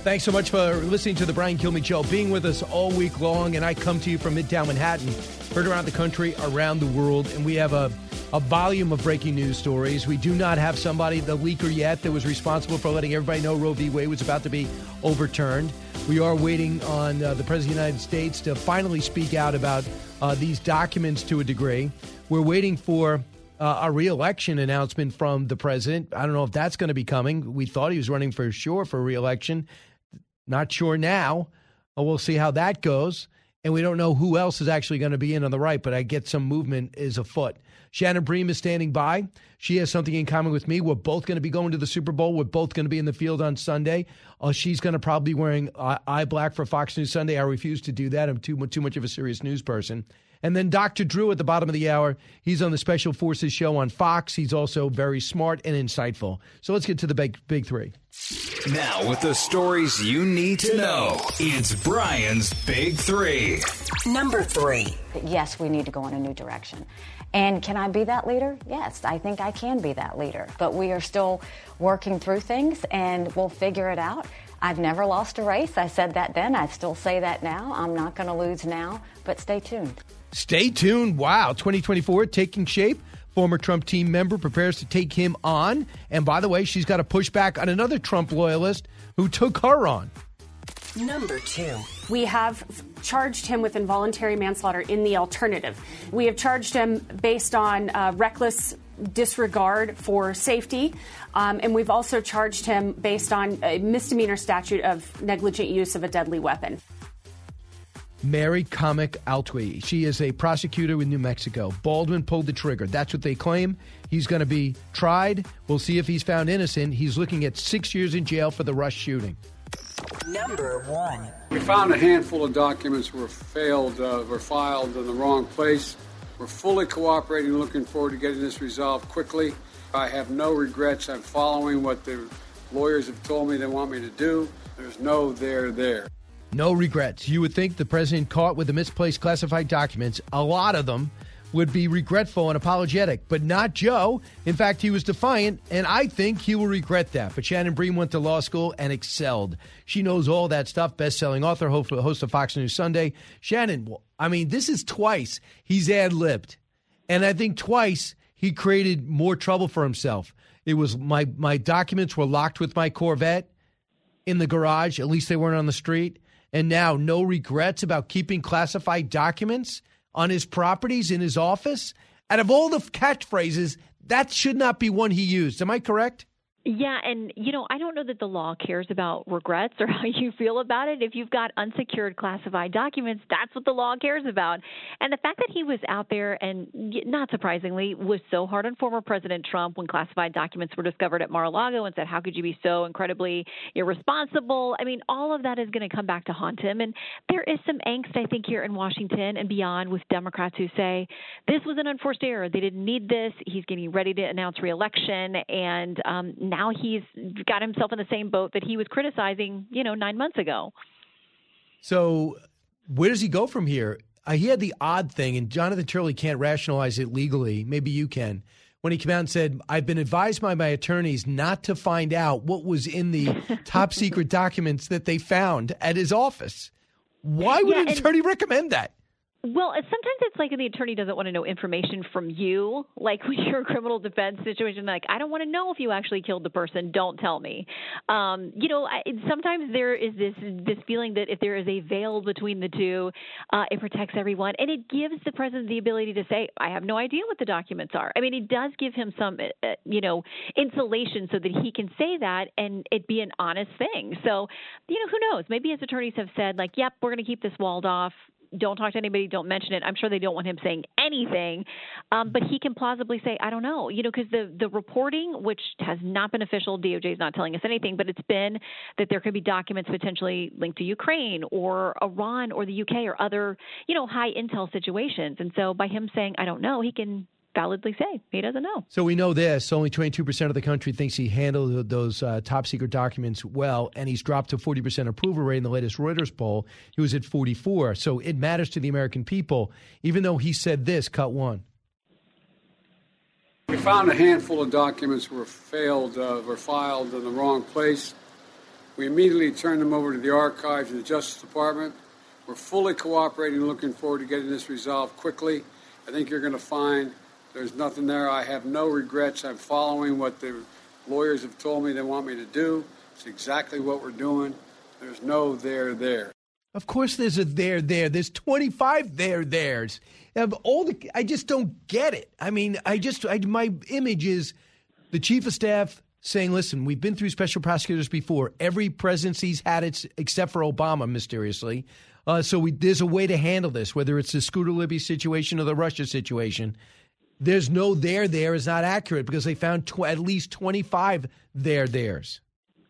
Thanks so much for listening to the Brian Kilmeade Show, being with us all week long. And I come to you from Midtown Manhattan, heard around the country, around the world, and we have a a volume of breaking news stories. We do not have somebody, the leaker yet, that was responsible for letting everybody know Roe v. Wade was about to be overturned. We are waiting on uh, the President of the United States to finally speak out about uh, these documents to a degree. We're waiting for uh, a reelection announcement from the president. I don't know if that's going to be coming. We thought he was running for sure for reelection. Not sure now. We'll see how that goes. And we don't know who else is actually going to be in on the right, but I get some movement is afoot. Shannon Bream is standing by. She has something in common with me. We're both going to be going to the Super Bowl. We're both going to be in the field on Sunday. Uh, she's going to probably be wearing uh, eye black for Fox News Sunday. I refuse to do that. I'm too too much of a serious news person. And then Dr. Drew at the bottom of the hour. He's on the Special Forces show on Fox. He's also very smart and insightful. So let's get to the big big three. Now, with the stories you need to know, it's Brian's Big Three. Number three. Yes, we need to go in a new direction. And can I be that leader? Yes, I think I can be that leader. But we are still working through things and we'll figure it out. I've never lost a race. I said that then. I still say that now. I'm not going to lose now, but stay tuned. Stay tuned. Wow, 2024 taking shape. Former Trump team member prepares to take him on. And by the way, she's got a pushback on another Trump loyalist who took her on. Number two. We have charged him with involuntary manslaughter in the alternative. We have charged him based on uh, reckless disregard for safety, um, and we've also charged him based on a misdemeanor statute of negligent use of a deadly weapon. Mary Comic Altwi. She is a prosecutor in New Mexico. Baldwin pulled the trigger. That's what they claim. He's going to be tried. We'll see if he's found innocent. He's looking at six years in jail for the Rust shooting. Number one. We found a handful of documents were failed, uh, were filed in the wrong place. We're fully cooperating, looking forward to getting this resolved quickly. I have no regrets. I'm following what the lawyers have told me they want me to do. There's no there there. No regrets. You would think the president caught with the misplaced classified documents, a lot of them, would be regretful and apologetic, but not Joe. In fact, he was defiant, and I think he will regret that. But Shannon Bream went to law school and excelled. She knows all that stuff, best selling author, host of Fox News Sunday. Shannon, I mean, this is twice he's ad libbed. And I think twice he created more trouble for himself. It was my, my documents were locked with my Corvette in the garage, at least they weren't on the street and now no regrets about keeping classified documents on his properties in his office. Out of all the catchphrases, that should not be one he used. Am I correct? Yeah, and you know, I don't know that the law cares about regrets or how you feel about it. If you've got unsecured classified documents, that's what the law cares about. And the fact that he was out there and not surprisingly was so hard on former President Trump when classified documents were discovered at Mar-a-Lago and said, "How could you be so incredibly irresponsible?" I mean, all of that is going to come back to haunt him and there is some angst I think here in Washington and beyond with Democrats who say this was an unforced error. They didn't need this. He's getting ready to announce reelection and um now he's got himself in the same boat that he was criticizing, you know, nine months ago. So, where does he go from here? Uh, he had the odd thing, and Jonathan Turley can't rationalize it legally. Maybe you can. When he came out and said, I've been advised by my attorneys not to find out what was in the top secret documents that they found at his office. Why would Yeah, an attorney recommend that? Well, sometimes it's like the attorney doesn't want to know information from you. Like when you're a criminal defense situation, like I don't want to know if you actually killed the person. Don't tell me. Um, you know, I, sometimes there is this this feeling that if there is a veil between the two, uh, it protects everyone, and it gives the president the ability to say, "I have no idea what the documents are." I mean, it does give him some, uh, uh, you know, insulation so that he can say that and it be an honest thing. So, you know, who knows? Maybe his attorneys have said, like, "Yep, we're going to keep this walled off." Don't talk to anybody, don't mention it. I'm sure they don't want him saying anything, um, but he can plausibly say, I don't know, you know, because the the reporting, which has not been official, DOJ is not telling us anything, but it's been that there could be documents potentially linked to Ukraine or Iran or the UK or other, you know, high intel situations. And so by him saying, I don't know, he can validly say he doesn't know. So we know this: only 22% of the country thinks he handled those uh, top secret documents well, and he's dropped to 40% approval rate in the latest Reuters poll. He was at 44. So it matters to the American people, even though he said this. Cut one. We found a handful of documents were failed, uh, were filed in the wrong place. We immediately turned them over to the archives and the Justice Department. We're fully cooperating, looking forward to getting this resolved quickly. I think you're going to find there's nothing there. I have no regrets. I'm following what the lawyers have told me they want me to do. It's exactly what we're doing. There's no there there. Of course, there's a there there. There's 25 there there's. Of all the, I just don't get it. I mean, I just, I, my image is the chief of staff saying, "Listen, we've been through special prosecutors before. Every presidency's had it, except for Obama, mysteriously. Uh, so we, there's a way to handle this, whether it's the Scooter Libby situation or the Russia situation." There's no there there is not accurate because they found tw- at least 25 there there's.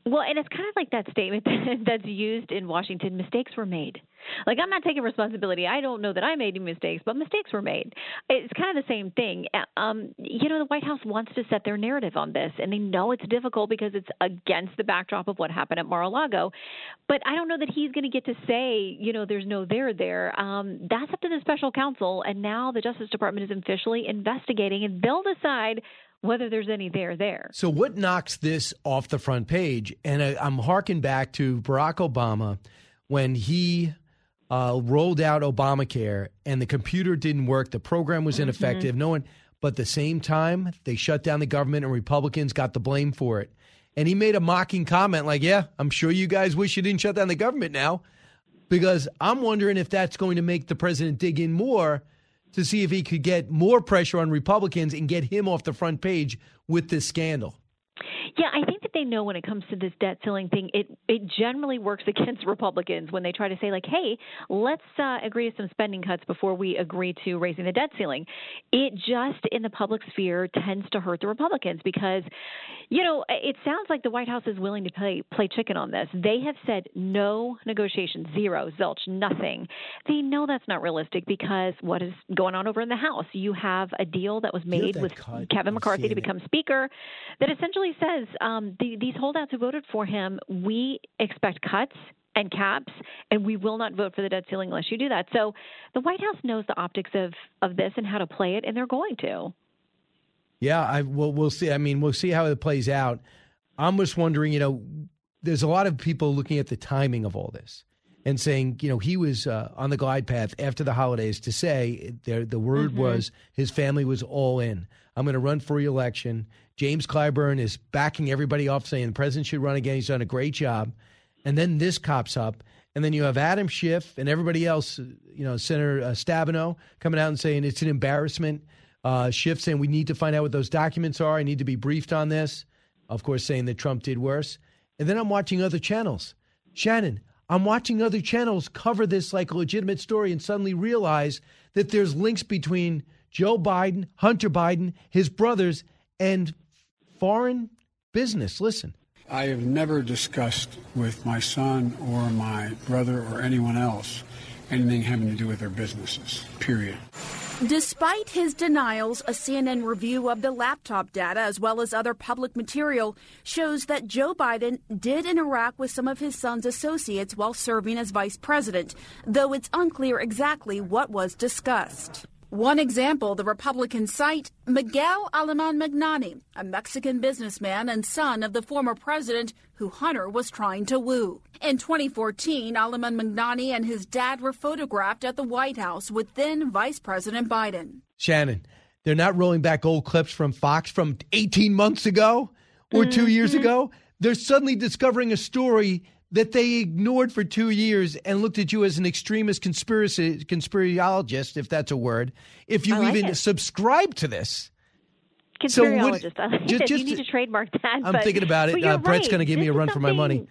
Well, and it's kind of like that statement that's used in Washington mistakes were made. Like, I'm not taking responsibility. I don't know that I made any mistakes, but mistakes were made. It's kind of the same thing. Um, you know, the White House wants to set their narrative on this, and they know it's difficult because it's against the backdrop of what happened at Mar a Lago. But I don't know that he's going to get to say, you know, there's no there there. Um, that's up to the special counsel, and now the Justice Department is officially investigating, and they'll decide whether there's any there there. So, what knocks this off the front page? And I, I'm harking back to Barack Obama when he uh, rolled out Obamacare and the computer didn't work, the program was ineffective. No one, but at the same time, they shut down the government and Republicans got the blame for it. And he made a mocking comment like, Yeah, I'm sure you guys wish you didn't shut down the government now. Because I'm wondering if that's going to make the president dig in more to see if he could get more pressure on Republicans and get him off the front page with this scandal. Yeah, I think that they know when it comes to this debt ceiling thing, it it generally works against Republicans when they try to say like, "Hey, let's uh, agree to some spending cuts before we agree to raising the debt ceiling." It just in the public sphere tends to hurt the Republicans because, you know, it sounds like the White House is willing to play play chicken on this. They have said no negotiations, zero, zilch, nothing. They know that's not realistic because what is going on over in the House? You have a deal that was made with Kevin McCarthy to become Speaker that essentially says um, the, these holdouts who voted for him, we expect cuts and caps, and we will not vote for the debt ceiling unless you do that. So the White House knows the optics of, of this and how to play it, and they're going to. Yeah, I well, we'll see. I mean, we'll see how it plays out. I'm just wondering, you know, there's a lot of people looking at the timing of all this and saying, you know, he was uh, on the glide path after the holidays to say there the word Mhm. was his family was all in. I'm going to run for reelection. James Clyburn is backing everybody off, saying the president should run again. He's done a great job. And then this cops up, and then you have Adam Schiff and everybody else, you know, Senator uh, Stabenow coming out and saying it's an embarrassment. Uh, Schiff saying we need to find out what those documents are. I need to be briefed on this. of course, saying that Trump did worse. And then I'm watching other channels. Shannon, I'm watching other channels cover this like a legitimate story and suddenly realize that there's links between Joe Biden, Hunter Biden, his brothers, and foreign business. Listen. I have never discussed with my son or my brother or anyone else anything having to do with their businesses, period. Despite his denials, a CNN review of the laptop data as well as other public material shows that Joe Biden did interact with some of his son's associates while serving as vice president, though it's unclear exactly what was discussed. One example, the Republicans cite Miguel Aleman Magnani, a Mexican businessman and son of the former president who Hunter was trying to woo. In 2014, Aleman Magnani and his dad were photographed at the White House with then Vice President Biden. Shannon, they're not rolling back old clips from Fox from 18 months ago or 2 years Mhm. ago. They're suddenly discovering a story that they ignored for two years and looked at you as an extremist conspiracy conspiraciologist, if that's a word, if you like even it. subscribe to this. So what-. I like ju- it. just- you need to trademark that. I'm but- thinking about it. Uh, Bret's right. going to give me a run for my money.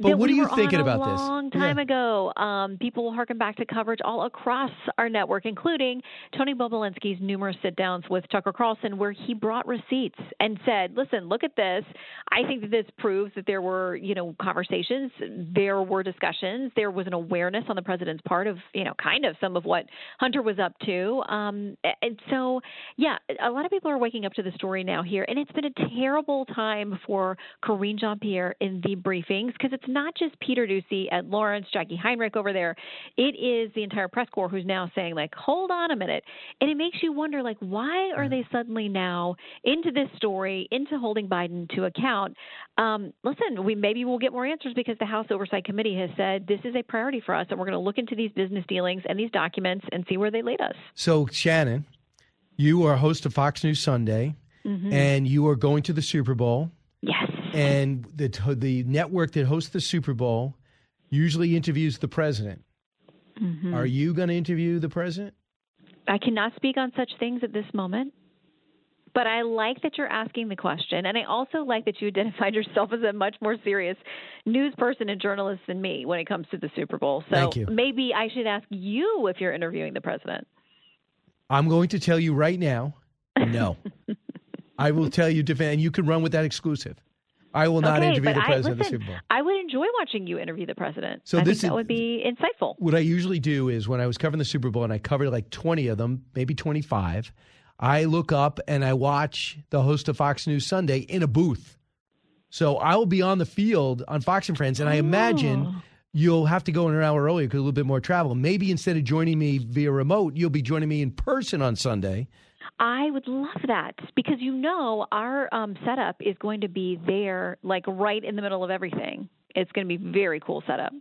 But what we are you thinking about a this? long time ago. Um, people will harken back to coverage all across our network, including Tony Bobulinski's numerous sit downs with Tucker Carlson, where he brought receipts and said, "Listen, look at this. I think that this proves that there were, you know, conversations, there were discussions, there was an awareness on the president's part of, you know, kind of some of what Hunter was up to. Um, and so, yeah, a lot of people are waking up to the story now here, and it's been a terrible time for Karine Jean Pierre in the briefings because it's not just Peter Doocy and Lawrence, Jacqui Heinrich over there. It is the entire press corps who's now saying, like, hold on a minute. And it makes you wonder, like, why are they suddenly now into this story, into holding Biden to account? Um, listen, we maybe we'll get more answers because the House Oversight Committee has said this is a priority for us, and we're going to look into these business dealings and these documents and see where they lead us. So, Shannon, you are host of Fox News Sunday, Mhm. and you are going to the Super Bowl. And the the network that hosts the Super Bowl usually interviews the president. Mhm. Are you going to interview the president? I cannot speak on such things at this moment. But I like that you're asking the question. And I also like that you identified yourself as a much more serious news person and journalist than me when it comes to the Super Bowl. So Thank you. maybe I should ask you if you're interviewing the president. I'm going to tell you right now, no. I will tell you, and you can run with that exclusive. I will not okay, interview the I, president of the Super Bowl. I would enjoy watching you interview the president. So I this think that is- would be insightful. What I usually do is when I was covering the Super Bowl and I covered like 20 of them, maybe 25, I look up and I watch the host of Fox News Sunday in a booth. So I will be on the field on Fox and Friends, and I Oh. imagine you'll have to go in an hour earlier because a little bit more travel. Maybe instead of joining me via remote, you'll be joining me in person on Sunday. I would love that because you know our um, setup is going to be there, like right in the middle of everything. It's going to be very cool setup.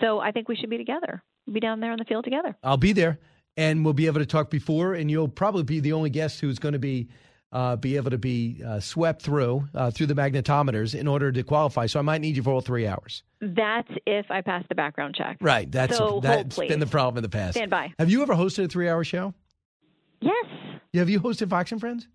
So I think we should be together. We'll be down there on the field together. I'll be there, and we'll be able to talk before, and you'll probably be the only guest who's going to be uh, be able to be uh, swept through uh, through the magnetometers in order to qualify. So I might need you for all three hours. That's if I pass the background check. Right. That's so that's been the problem in the past. Stand by. Have you ever hosted a three-hour show? Yes. Have you hosted Fox and Friends?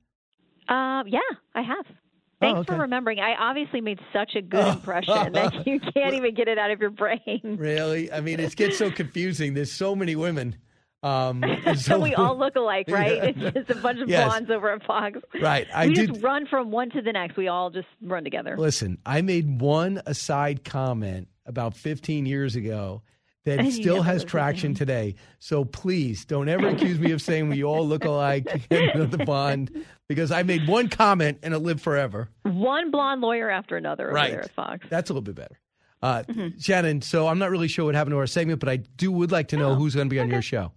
Um, yeah, I have. Oh, Thanks okay. for remembering. I obviously made such a good impression that you can't even get it out of your brain. Really? I mean, it gets so confusing. There's so many women. Um, so so we all look alike, right? Yeah. It's just a bunch of Yes. blondes over at Fox. Right. I we did- just run from one to the next. We all just run together. Listen, I made one aside comment about 15 years ago that still has traction today. So please don't ever accuse me of saying we all look alike the bond because I made one comment and it lived forever. One blonde lawyer after another over Right. there at Fox. That's a little bit better. Uh, Mm-hmm. Shannon, so I'm not really sure what happened to our segment, but I do would like to know who's going to be on your show.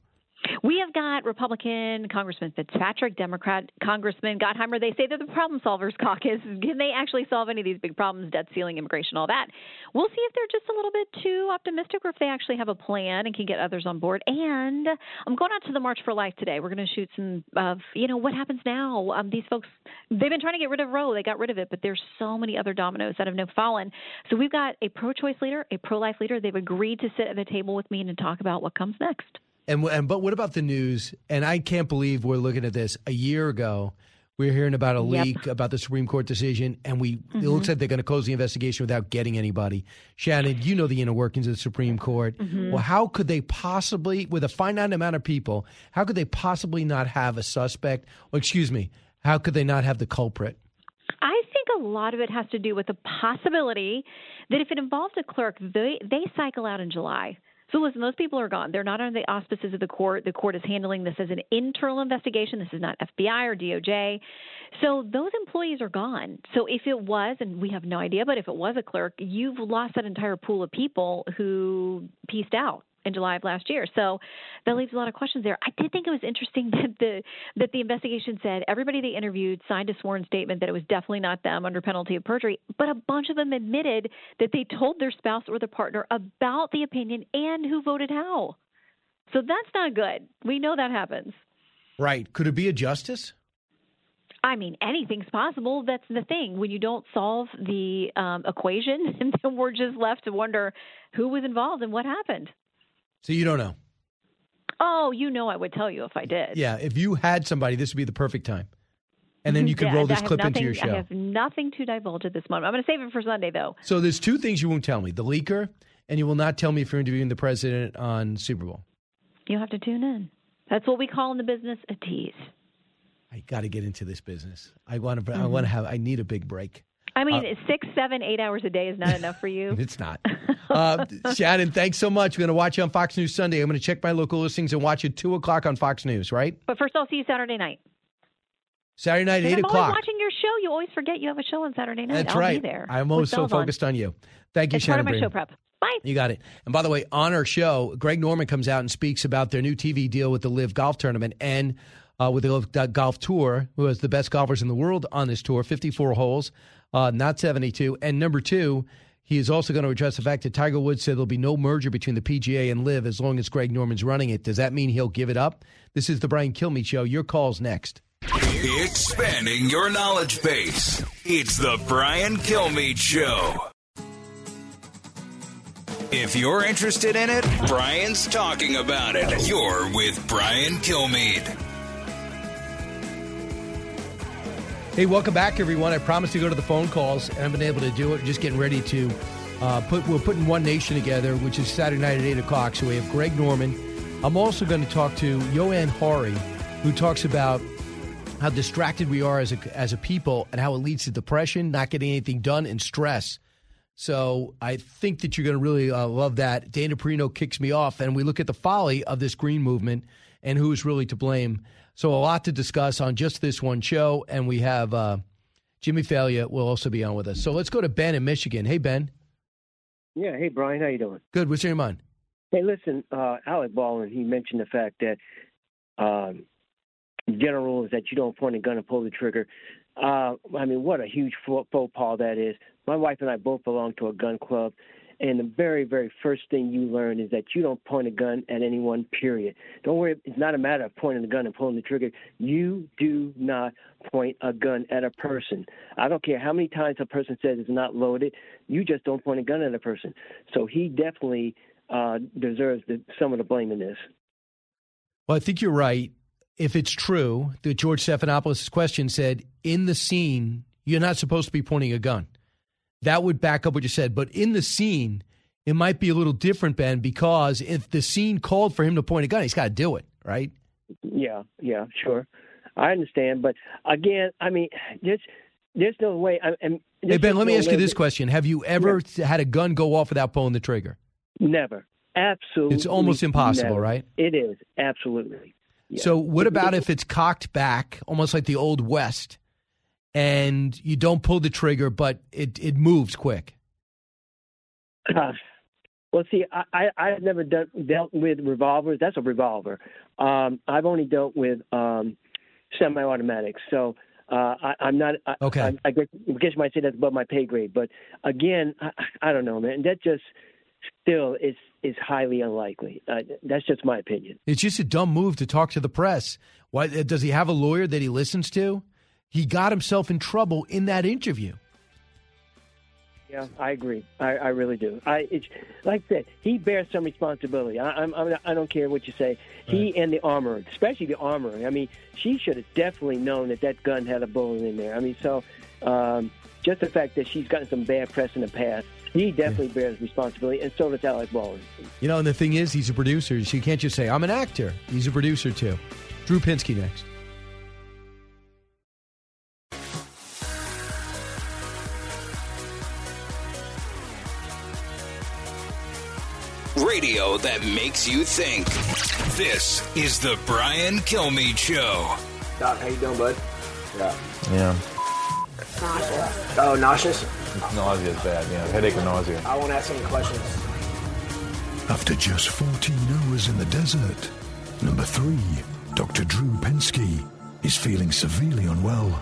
Have got Republican Congressman Fitzpatrick, Democrat Congressman Gottheimer. They say they're the problem solvers caucus. Can they actually solve any of these big problems, debt ceiling, immigration, all that? We'll see if they're just a little bit too optimistic or if they actually have a plan and can get others on board. And I'm going out to the March for Life today. We're going to shoot some of, you know, what happens now. Um, these folks, they've been trying to get rid of Roe. They got rid of it, but there's so many other dominoes that have now fallen. So we've got a pro choice leader, a pro life leader. They've agreed to sit at the table with me and to talk about what comes next. And, and but what about the news? And I can't believe we're looking at this a year ago. We're hearing about a Yep. leak about the Supreme Court decision, and we it Mhm. looks like they're going to close the investigation without getting anybody. Shannon, you know the inner workings of the Supreme Court. Mhm. Well, how could they possibly, with a finite amount of people, how could they possibly not have a suspect? Or excuse me, how could they not have the culprit? I think a lot of it has to do with the possibility that if it involves a clerk, they they cycle out in July. So listen, those people are gone. They're not under the auspices of the court. The court is handling this as an internal investigation. This is not FBI or DOJ. So those employees are gone. So if it was, and we have no idea, but if it was a clerk, you've lost that entire pool of people who pieced out in July of last year. So that leaves a lot of questions there. I did think it was interesting that the that the investigation said everybody they interviewed signed a sworn statement that it was definitely not them under penalty of perjury, but a bunch of them admitted that they told their spouse or their partner about the opinion and who voted how. So that's not good. We know that happens. Right? Could it be a justice? I mean, anything's possible. That's the thing. When you don't solve the um, equation, and then we're just left to wonder who was involved and what happened. So you don't know. Oh, you know, I would tell you if I did. Yeah, if you had somebody, this would be the perfect time, and then you could Yeah, roll this I clip into your show. I have nothing to divulge at this moment. I'm going to save it for Sunday, though. So there's two things you won't tell me: the leaker, and you will not tell me if you're interviewing the president on Super Bowl. You'll have to tune in. That's what we call in the business a tease. I got to get into this business. I want to. I Mhm. want to have. I need a big break. I mean, Uh, six, seven, eight hours a day is not enough for you. It's not. Uh, Shannon, thanks so much. We're going to watch you on Fox News Sunday. I'm going to check my local listings and watch it two o'clock on Fox News. Right? But first, I'll see you Saturday night. Saturday night, And eight I'm o'clock. always watching your show. You always forget you have a show on Saturday night. That's I'll right. be there. I'm always so focused on you. Thank you, It's Shannon. part of my Bream. show prep. Bye. You got it. And by the way, on our show, Greg Norman comes out and speaks about their new TV deal with the LIV Golf Tournament and uh, with the LIV Golf Tour, who has the best golfers in the world on this tour, 54 holes, uh, not 72. And number two, he is also going to address the fact that Tiger Woods said there'll be no merger between the PGA and LIV as long as Greg Norman's running it. Does that mean he'll give it up? This is the Brian Kilmeade Show. Your call's next. Expanding your knowledge base. It's the Brian Kilmeade Show. If you're interested in it, Brian's talking about it. You're with Brian Kilmeade. Hey, welcome back, everyone. I promised to go to the phone calls, and I've been able to do it. Just getting ready to uh, put. We're putting One Nation together, which is Saturday night at eight o'clock. So we have Greg Norman. I'm also going to talk to Johann Hari, who talks about how distracted we are as a as a people and how it leads to depression, not getting anything done, and stress. So I think that you're going to really uh, love that. Dana Perino kicks me off, and we look at the folly of this green movement and who is really to blame. So a lot to discuss on just this one show, and we have uh, Jimmy Failla will also be on with us. So let's go to Ben in Michigan. Hey Ben, Yeah. Hey, Brian. How you doing? good. What's in your mind? Hey, listen. Uh, Alec Baldwin. He mentioned the fact that um, general rule is that you don't point a gun and pull the trigger. Uh, I mean, what a huge faux pas that is. My wife and I both belong to a gun club, and the very, very first thing you learn is that you don't point a gun at anyone. Period. Don't worry. It's not a matter of pointing the gun and pulling the trigger. You do not point a gun at a person. I don't care how many times a person says it's not loaded. You just don't point a gun at a person. So he definitely uh, deserves the, some of the blame in this. Well, I think you're right. If it's true that George Stephanopoulos' question said, in the scene, you're not supposed to be pointing a gun. That would back up what you said. But in the scene, it might be a little different, Ben, because if the scene called for him to point a gun, he's got to do it, right? Yeah, yeah, sure. I understand, but again, I mean, there's there's no way. I, and Hey, Ben, let me no ask you this question. Have you ever had a gun go off without pulling the trigger? Never, absolutely. It's almost impossible, never. right? It is absolutely. Yeah. So, what about if it's cocked back, almost like the Old West, and you don't pull the trigger, but it, it moves quick? Uh, well, see, I, I I've never done, dealt with revolvers. That's a revolver. Um, I've only dealt with um, semi-automatics. So uh, I, I'm not. I, Okay. I, I guess, I guess you might say that's above my pay grade. But again, I, I don't know, man. That just still is is highly unlikely. Uh, that's just my opinion. It's just a dumb move to talk to the press. Why does he have a lawyer that he listens to? He got himself in trouble in that interview. Yeah, I agree. I, I really do. I it's like I said, he bears some responsibility. I, I'm, I'm I don't care what you say. He and the armor, especially the armor. I mean, she should have definitely known that that gun had a bullet in there. I mean, so um, just the fact that she's gotten some bad press in the past, he definitely bears responsibility, and so does Alec Baldwin. You know, and the thing is, he's a producer. So you can't just say, I'm an actor. He's a producer, too. Drew Pinsky next. Radio that makes you think. This is the Brian Kilmeade Show. Doc, how you doing, bud? Yeah. Yeah. Nauseous. Oh, nauseous? Nausea is bad. Yeah, headache and nausea. I won't ask any questions. After just 14 hours in the desert, number three, Dr. Drew Pinsky, is feeling severely unwell.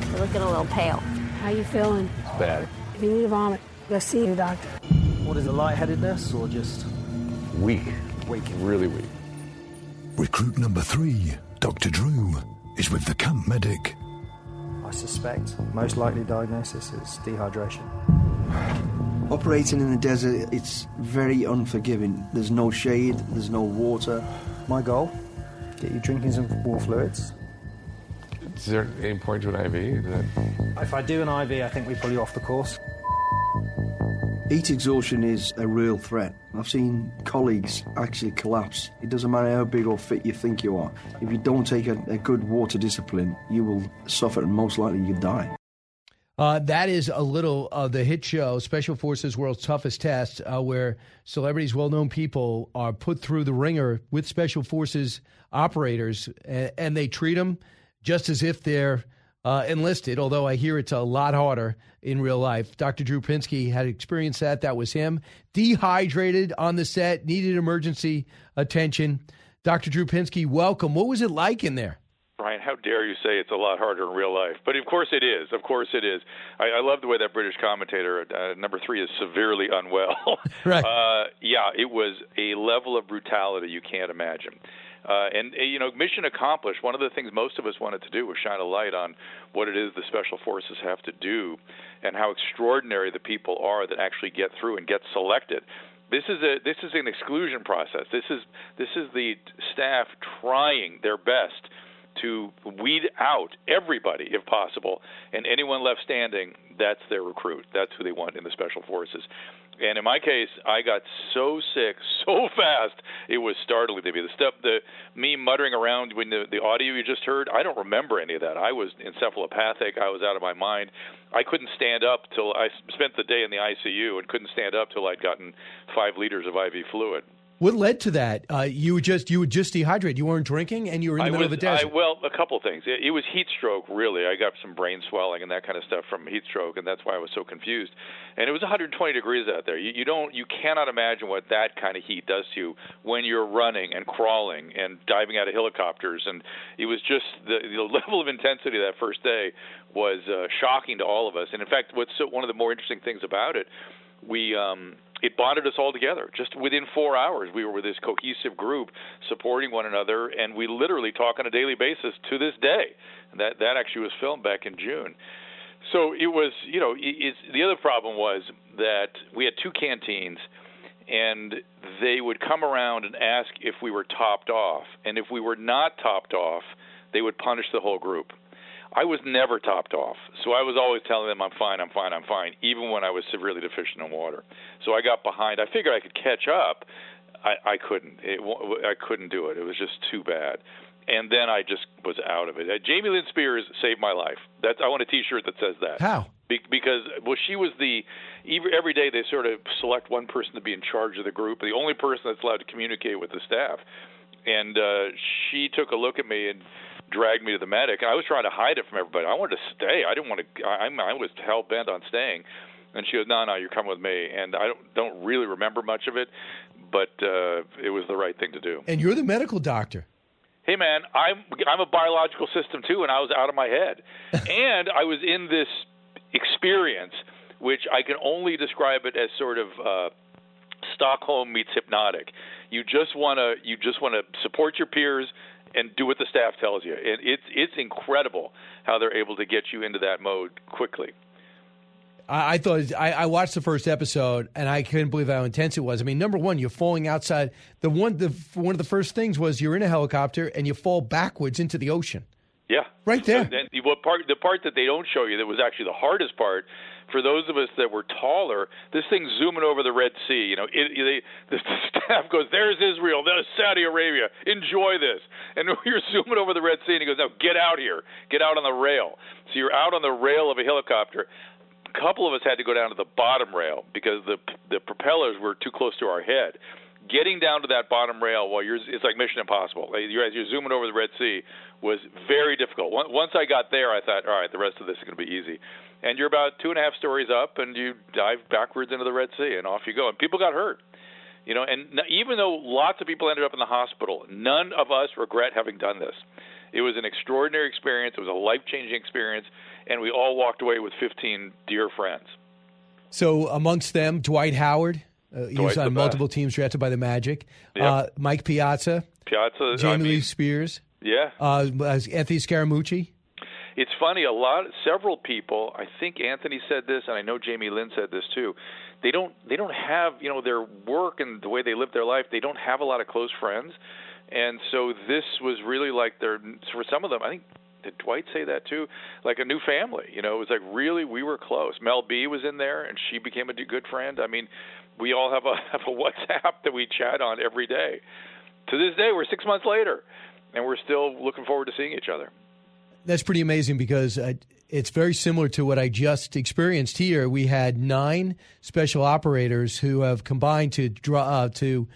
You're looking a little pale. How you feeling? It's bad. If you need to vomit, go see your doctor. What is it, lightheadedness or just Weak. weak? Really weak. Recruit number three, Dr. Drew, is with the camp medic. I suspect most likely diagnosis is dehydration. Operating in the desert, it's very unforgiving. There's no shade, there's no water. My goal: get you drinking some water fluids. Is there any point to an IV? That... If I do an IV, I think we pull you off the course. Heat exhaustion is a real threat. I've seen colleagues actually collapse. It doesn't matter how big or fit you think you are. If you don't take a, a good water discipline, you will suffer and most likely you die. Uh, that is a little of the hit show, Special Forces World's Toughest Test, uh, where celebrities, well known people, are put through the ringer with Special Forces operators, and, and they treat them just as if they're uh, enlisted, although I hear it's a lot harder in real life. Dr. Drew Pinsky had experienced that. That was him. Dehydrated on the set, needed emergency attention. Dr. Drew Pinsky, welcome. What was it like in there? Brian, how dare you say it's a lot harder in real life? But of course it is. Of course it is. I, I love the way that British commentator, uh, number three, is severely unwell. right. Uh, yeah, it was a level of brutality you can't imagine. Uh, and uh, you know, mission accomplished. One of the things most of us wanted to do was shine a light on what it is the special forces have to do, and how extraordinary the people are that actually get through and get selected. This is a this is an exclusion process. This is this is the staff trying their best to weed out everybody if possible, and anyone left standing, that's their recruit. That's who they want in the special forces. And in my case, I got so sick so fast it was startling to me. The stuff, the me muttering around when the the audio you just heard, I don't remember any of that. I was encephalopathic. I was out of my mind. I couldn't stand up till I spent the day in the ICU and couldn't stand up till I'd gotten five liters of IV fluid. What led to that? Uh, you would just you would just dehydrate. You weren't drinking, and you were in the I middle was, of the desert. I, well, a couple of things. It, it was heat stroke, really. I got some brain swelling and that kind of stuff from heat stroke, and that's why I was so confused. And it was 120 degrees out there. You, you don't, you cannot imagine what that kind of heat does to you when you're running and crawling and diving out of helicopters. And it was just the, the level of intensity that first day was uh, shocking to all of us. And in fact, what's so, one of the more interesting things about it, we um, it bonded us all together. Just within four hours, we were with this cohesive group, supporting one another, and we literally talk on a daily basis to this day. And that that actually was filmed back in June. So it was, you know, it, it's, the other problem was that we had two canteens, and they would come around and ask if we were topped off, and if we were not topped off, they would punish the whole group. I was never topped off, so I was always telling them I'm fine, I'm fine, I'm fine, even when I was severely deficient in water. So I got behind. I figured I could catch up. I, I couldn't. It, I couldn't do it. It was just too bad. And then I just was out of it. Uh, Jamie Lynn Spears saved my life. That's I want a T-shirt that says that. How? Be- because well, she was the every every day they sort of select one person to be in charge of the group, the only person that's allowed to communicate with the staff. And uh, she took a look at me and dragged me to the medic. And I was trying to hide it from everybody. I wanted to stay. I didn't want to. I, I was hell bent on staying. And she goes, "No, no, you're coming with me." And I don't don't really remember much of it, but uh, it was the right thing to do. and you're the medical doctor. Hey man, I'm I'm a biological system too, and I was out of my head, and I was in this experience, which I can only describe it as sort of uh, Stockholm meets hypnotic. You just want to you just want to support your peers and do what the staff tells you. And it's it's incredible how they're able to get you into that mode quickly. I, thought I, I watched the first episode and I couldn't believe how intense it was. I mean, number one, you're falling outside. The one, the one of the first things was you're in a helicopter and you fall backwards into the ocean. Yeah, right there. And the, what part, the part that they don't show you that was actually the hardest part for those of us that were taller, this thing's zooming over the Red Sea. You know, it, they, the staff goes, "There's Israel, there's Saudi Arabia. Enjoy this." And you're zooming over the Red Sea, and he goes, "Now get out here, get out on the rail." So you're out on the rail of a helicopter. A couple of us had to go down to the bottom rail because the the propellers were too close to our head. Getting down to that bottom rail while you're it's like Mission Impossible. You're, as you're zooming over the Red Sea was very difficult. Once I got there, I thought, all right, the rest of this is going to be easy and you're about two and a half stories up, and you dive backwards into the Red Sea, and off you go. And people got hurt, you know. And even though lots of people ended up in the hospital, none of us regret having done this. It was an extraordinary experience. It was a life changing experience, and we all walked away with 15 dear friends. So amongst them, Dwight Howard. Uh, he was on multiple best. teams drafted by the Magic. Yep. Uh, Mike Piazza. Piazza. Jamie I mean, Lee Spears. Yeah. Uh, Anthony Scaramucci. It's funny. A lot, several people. I think Anthony said this, and I know Jamie Lynn said this too. They don't. They don't have. You know, their work and the way they live their life. They don't have a lot of close friends, and so this was really like their. For some of them, I think did Dwight say that too? Like a new family, you know. It was like really we were close. Mel B was in there, and she became a good friend. I mean, we all have a have a WhatsApp that we chat on every day. To this day, we're six months later, and we're still looking forward to seeing each other. That's pretty amazing because uh, it's very similar to what I just experienced here. We had nine special operators who have combined to draw uh, to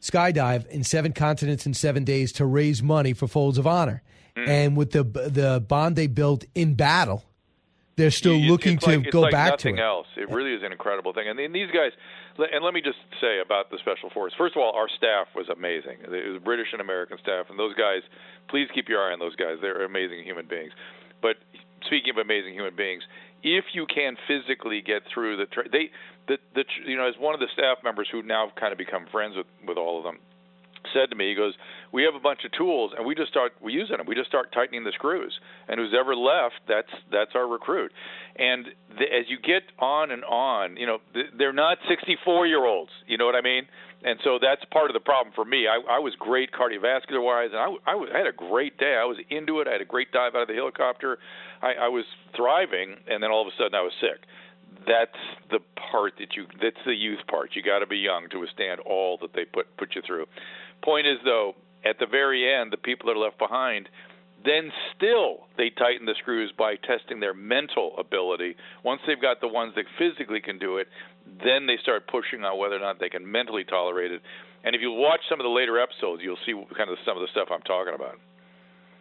skydive in seven continents in seven days to raise money for Folds of Honor. Mm. And with the the bond they built in battle, they're still it's, looking it's to go like back to it. else. It really is an incredible thing. And, and these guys, and let me just say about the special force. First of all, our staff was amazing. It was British and American staff, and those guys. Please keep your eye on those guys. They're amazing human beings. But speaking of amazing human beings, if you can physically get through the tra- they the the you know as one of the staff members who now kind of become friends with with all of them said to me, he goes, "We have a bunch of tools, and we just start we using them. We just start tightening the screws, and who's ever left, that's that's our recruit." And the, as you get on and on, you know, they're not 64 year olds. You know what I mean? And so that's part of the problem for me. I, I was great cardiovascular wise, and I, I, was, I had a great day. I was into it. I had a great dive out of the helicopter. I, I was thriving, and then all of a sudden I was sick that's the part that you that's the youth part you got to be young to withstand all that they put put you through Point is, though, at the very end, the people that are left behind, then still they tighten the screws by testing their mental ability. Once they've got the ones that physically can do it, then they start pushing on whether or not they can mentally tolerate it. And if you watch some of the later episodes, you'll see kind of some of the stuff I'm talking about.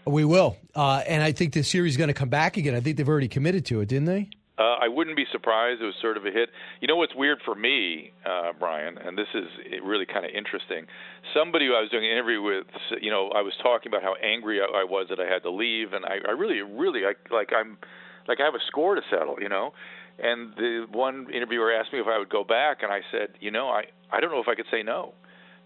We will, uh, and I think the series is going to come back again. I think they've already committed to it, didn't they? Uh, I wouldn't be surprised. It was sort of a hit. You know what's weird for me, uh, Brian, and this is really kind of interesting. Somebody who I was doing an interview with, you know, I was talking about how angry I, I was that I had to leave, and I, I really, really, I, like I'm, like I have a score to settle, you know. And the one interviewer asked me if I would go back, and I said, you know, I, I don't know if I could say no.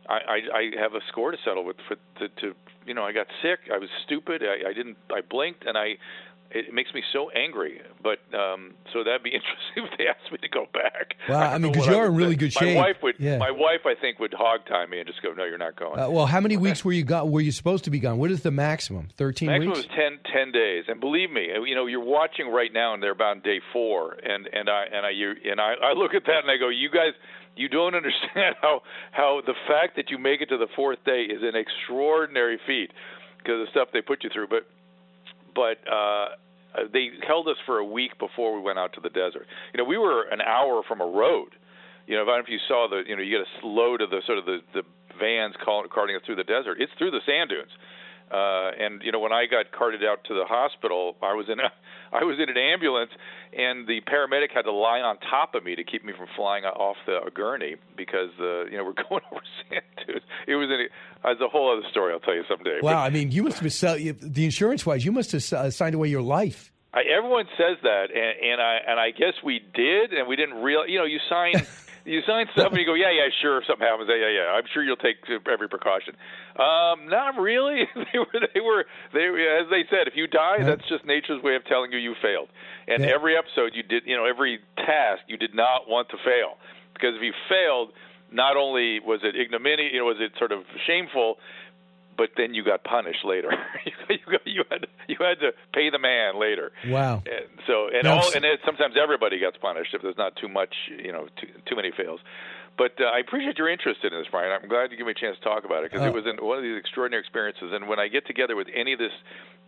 I, I, I have a score to settle with for to, to you know I got sick I was stupid I, I didn't I blinked and I it makes me so angry. But um, so that'd be interesting if they asked me to go back. Well, I, I mean, because you're in really good shape. My wife would. Yeah. My wife, I think, would hog tie me and just go, "No, you're not going." Uh, well, how many weeks were you got? Were you supposed to be gone? What is the maximum? Thirteen maximum weeks. Maximum is 10, 10 days. And believe me, you know, you're watching right now, and they're about day four. And and I and I you, and I, I look at that and I go, "You guys." You don't understand how how the fact that you make it to the fourth day is an extraordinary feat because of the stuff they put you through. But but uh, uh, they held us for a week before we went out to the desert. You know, we were an hour from a road. You know, I don't know if you saw the, you know, you get a load of the sort of the the vans carting us through the desert. It's through the sand dunes. Uh, and you know, when I got carted out to the hospital, I was in a, I was in an ambulance, and the paramedic had to lie on top of me to keep me from flying off the gurney because uh, you know we're going over sand dunes. It was an, it's a whole other story. I'll tell you someday. Wow, but, I mean, you must have sell, the insurance wise, you must have signed away your life. I, everyone says that, and, and I and I guess we did, and we didn't real. You know, you sign you sign stuff and you go, yeah, yeah, sure. If something happens, yeah, yeah, yeah. I'm sure you'll take every precaution. Um, not really. they were, they were, they as they said, if you die, that's just nature's way of telling you you failed. And Yeah. every episode you did, you know, every task you did not want to fail because if you failed, not only was it ignominious, you know, was it sort of shameful, but then you got punished later. you, got, you had you had to pay the man later. Wow. And so and Now, all and it, sometimes everybody gets punished if there's not too much, you know, too, too many fails. But uh, I appreciate your interest in this, Brian. I'm glad you gave me a chance to talk about it because Uh, it was an, one of these extraordinary experiences. And when I get together with any of this,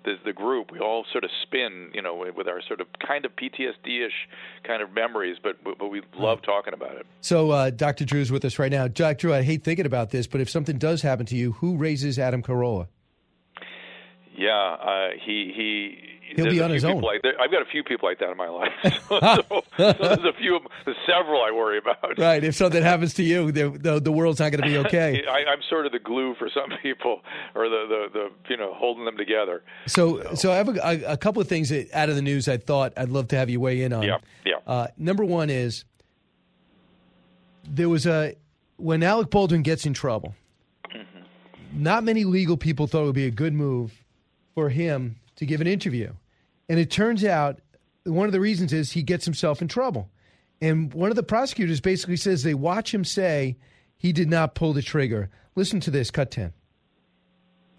this, the group, we all sort of spin, you know, with our sort of kind of PTSD-ish kind of memories, but but, we love talking about it. So, uh, Dr. Drew's with us right now. Dr. Drew, I hate thinking about this, but if something does happen to you, who raises Adam Carolla? Yeah, uh, he he. He'll be on his own. Like, I've got a few people like that in my life. so, so, so there's a few, there's several I worry about. Right. If something happens to you, the, the, the world's not going to be okay. I, I'm sort of the glue for some people, or the, the the you know holding them together. So, so I have a, a, a couple of things that, out of the news I thought I'd love to have you weigh in on. Yeah, yeah. Uh, number one is there was a when Alec Baldwin gets in trouble. Mm-hmm. Not many legal people thought it would be a good move for him to give an interview, and it turns out one of the reasons is he gets himself in trouble. And one of the prosecutors basically says they watch him say he did not pull the trigger. Listen to this, cut ten.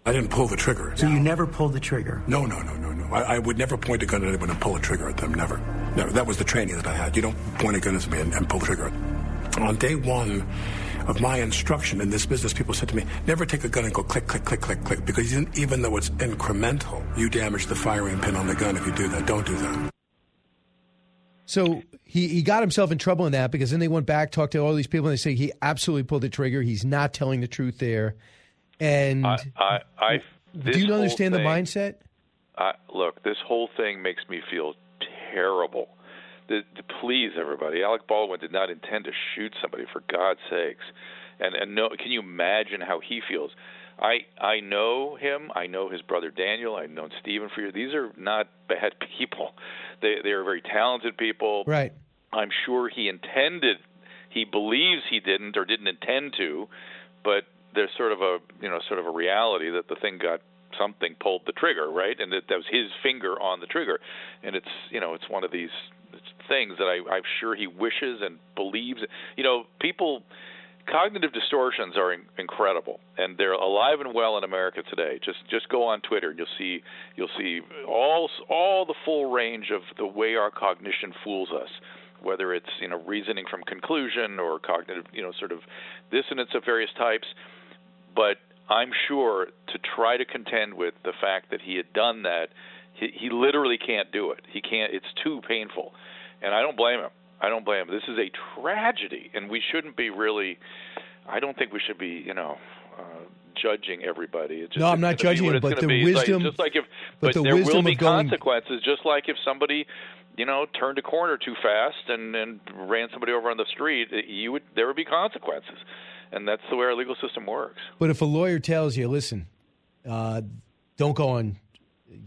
I didn't pull the trigger. So you never pulled the trigger? No, no, no, no, no. I, I would never point a gun at anyone and pull a trigger at them. Never. Never. That was the training that I had. You don't point a gun at me and, and pull the trigger. On day one of my instruction in this business, people said to me, never take a gun and go click, click, click, click, click, because even- even though it's incremental, you damage the firing pin on the gun if you do that. Don't do that. So he, he got himself in trouble in that because then they went back, talked to all these people, and they say he absolutely pulled the trigger. He's not telling the truth there. And I, I, I do you whole understand the mindset? I, look, this whole thing makes me feel terrible. The, the, please, everybody, Alec Baldwin did not intend to shoot somebody for God's sakes, and and no, can you imagine how he feels? I I know him. I know his brother Daniel. I've known Stephen for years. These are not bad people. They they are very talented people. Right. I'm sure he intended. He believes he didn't or didn't intend to, but there's sort of a you know sort of a reality that the thing got something pulled the trigger, right? And that, that was his finger on the trigger. And it's you know it's one of these things that I, I'm sure he wishes and believes. You know, people cognitive distortions are in, incredible and they're alive and well in America today. Just just go on Twitter and you'll see you'll see all all the full range of the way our cognition fools us. Whether it's you know reasoning from conclusion or cognitive you know sort of dissonance of various types, but I'm sure to try to contend with the fact that he had done that, he, he literally can't do it. He can't. It's too painful, and I don't blame him. I don't blame him. This is a tragedy, and we shouldn't be really. I don't think we should be, you know, uh, judging everybody. It's just, No, I'm not it's gonna be judging him, but the be. It's like- wisdom- just like if, but but, the there wisdom will be going- consequences. Just like if somebody, you know, turned a corner too fast and and ran somebody over on the street, you would there would be consequences, and that's the way our legal system works. But if a lawyer tells you, listen, uh, don't go on,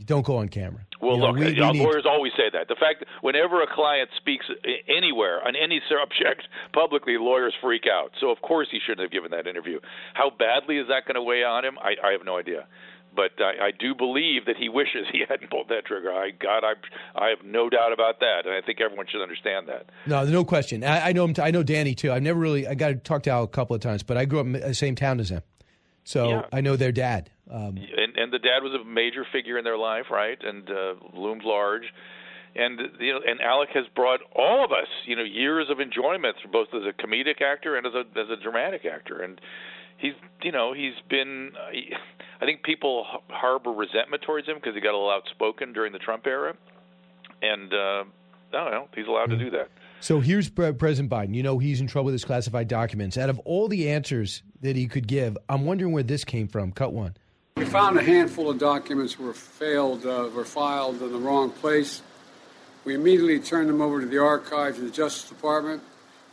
don't go on camera. Well, You know, look, we- we uh, need- lawyers always say that. The fact that whenever a client speaks anywhere on any subject publicly, lawyers freak out. So of course he shouldn't have given that interview. How badly is that going to weigh on him? I, I have no idea. But I, I do believe that he wishes he hadn't pulled that trigger. I God, I I have no doubt about that, and I think everyone should understand that. No, no question. I, I know him. I know Danny too. I've never really. I got to talk to Al a couple of times, but I grew up in the same town as him, so Yeah. I know their dad. Um, and and the dad was a major figure in their life, right? And uh, loomed large. And you know, and Alec has brought all of us, you know, years of enjoyment, both as a comedic actor and as a as a dramatic actor. And he's, you know, he's been. He, I think people harbor resentment towards him because he got a little outspoken during the Trump era, and uh, I don't know, he's allowed to do that. so here's President Biden. You know he's in trouble with his classified documents. Out of all the answers that he could give, I'm wondering where this came from. Cut one. We found a handful of documents were failed, uh, were filed in the wrong place. We immediately turned them over to the archives and the Justice Department.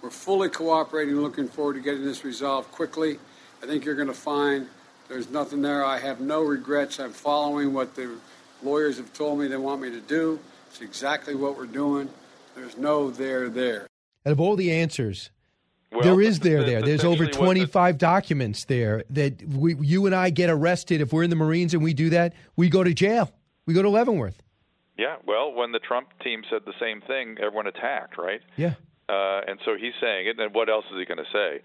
We're fully cooperating, looking forward to getting this resolved quickly. I think you're going to find there's nothing there. I have no regrets. I'm following what the lawyers have told me they want me to do. It's exactly what we're doing. There's no there there. Out of all the answers Well, there is there there. There's over essentially what the- 25 documents there that we, you and I get arrested if we're in the Marines and we do that. We go to jail. We go to Leavenworth. Yeah, well, when the Trump team said the same thing, everyone attacked, right? Yeah. Uh, and so he's saying it, and what else is he going to say?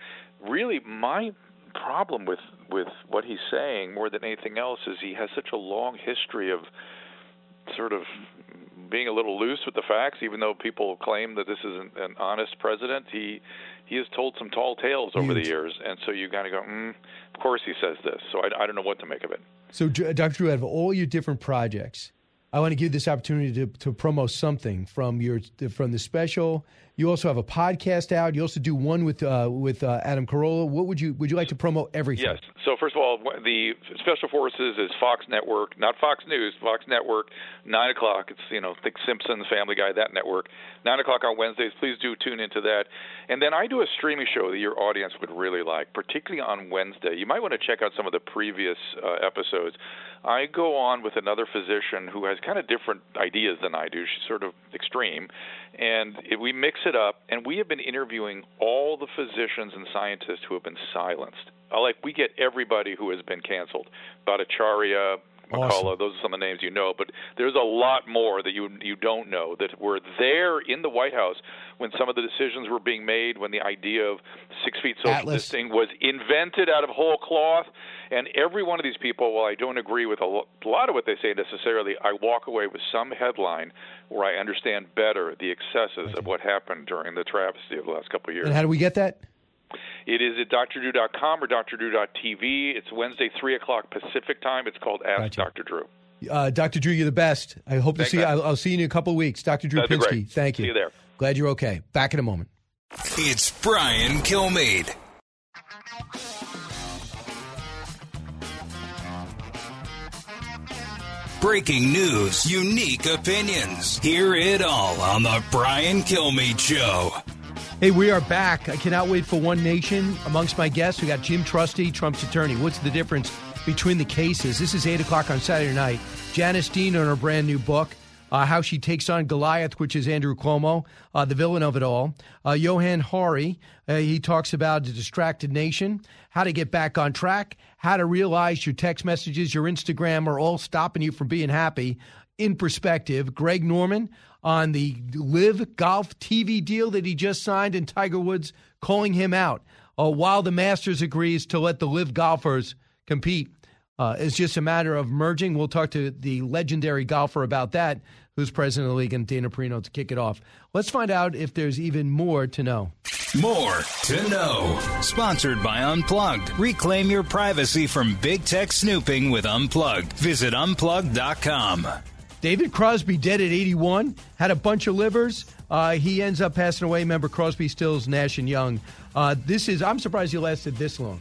Really, my problem with with what he's saying more than anything else is he has such a long history of sort of being a little loose with the facts, even though people claim that this is an, an honest president. He he has told some tall tales over the years, and so you kind of go, mm, of course he says this. So I, I don't know what to make of it. So, Dr. Drew, out of all your different projects, I want to give this opportunity to, to promo something from your from the special. You also have a podcast out. You also do one with uh, with uh, Adam Carolla. What would you would you like to promote everything? Yes. So first of all, the Special Forces is Fox Network, not Fox News. Fox Network, nine o'clock. It's you know think Simpsons, Family Guy, that network. Nine o'clock on Wednesdays. Please do tune into that. And then I do a streaming show that your audience would really like, particularly on Wednesday. You might want to check out some of the previous uh, episodes. I go on with another physician who has kind of different ideas than I do. She's sort of extreme, and we mix it up. And we have been interviewing all the physicians and scientists who have been silenced. Like we get everybody who has been canceled. Bhattacharya, McCullough, those are some of the names you know, but there's a lot more that you you don't know that were there in the White House when some of the decisions were being made, when the idea of six feet social Atlas. distancing was invented out of whole cloth. And every one of these people, while I don't agree with a a lot of what they say necessarily, I walk away with some headline where I understand better the excesses of what happened during the travesty of the last couple of years. And how do we get that? It is at drdrew.com or drdrew.tv. It's Wednesday, 3 o'clock Pacific time. It's called Ask Dr. Drew. Uh, Dr. Drew, you're the best. I hope to Thanks, see you. I'll, I'll see you in a couple of weeks. Dr. Drew That'd Pinsky, thank you. See you there. Glad you're okay. Back in a moment. It's Brian Kilmeade. Breaking news, unique opinions. Hear it all on the Brian Kilmeade Show. Hey, we are back. I cannot wait for One Nation. Amongst my guests, we got Jim Trusty, Trump's attorney. What's the difference between the cases? This is 8 o'clock on Saturday night. Janice Dean on her brand new book, uh, How She Takes on Goliath, which is Andrew Cuomo, uh, the villain of it all. Uh, Johann Hari, uh, he talks about the distracted nation, how to get back on track, how to realize your text messages, your Instagram are all stopping you from being happy in perspective. Greg Norman on the LIV Golf TV deal that he just signed, and Tiger Woods calling him out uh, while the Masters agrees to let the LIV golfers compete. Uh, it's just a matter of merging. We'll talk to the legendary golfer about that, who's president of the league, and Dana Perino to kick it off. Let's find out if there's even more to know. More to know. Sponsored by Unplugged. Reclaim your privacy from big tech snooping with Unplugged. Visit unplugged.com. David Crosby dead at 81, had a bunch of livers. Uh, he ends up passing away. Remember, Crosby, Stills, Nash, and Young. Uh, this is, I'm surprised he lasted this long.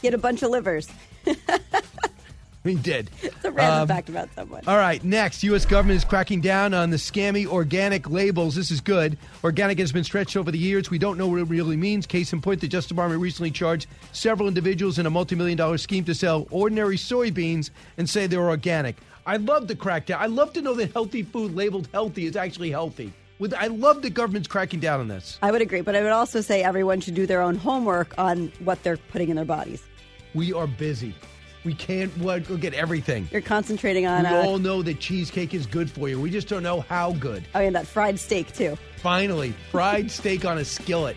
He had a bunch of livers. He did. It's a random Um, fact about someone. All right, next, U.S. government is cracking down on the scammy organic labels. This is good. Organic has been stretched over the years. We don't know what it really means. Case in point, the Justice Department recently charged several individuals in a multi-million dollar scheme to sell ordinary soybeans and say they're organic. I love the crackdown. I love to know that healthy food labeled healthy is actually healthy. With, I love the government's cracking down on this. I would agree, but I would also say everyone should do their own homework on what they're putting in their bodies. We are busy. We can't what, go get everything. You're concentrating on. we uh, all know that cheesecake is good for you. We just don't know how good. Oh, and that fried steak too. Finally, fried steak on a skillet.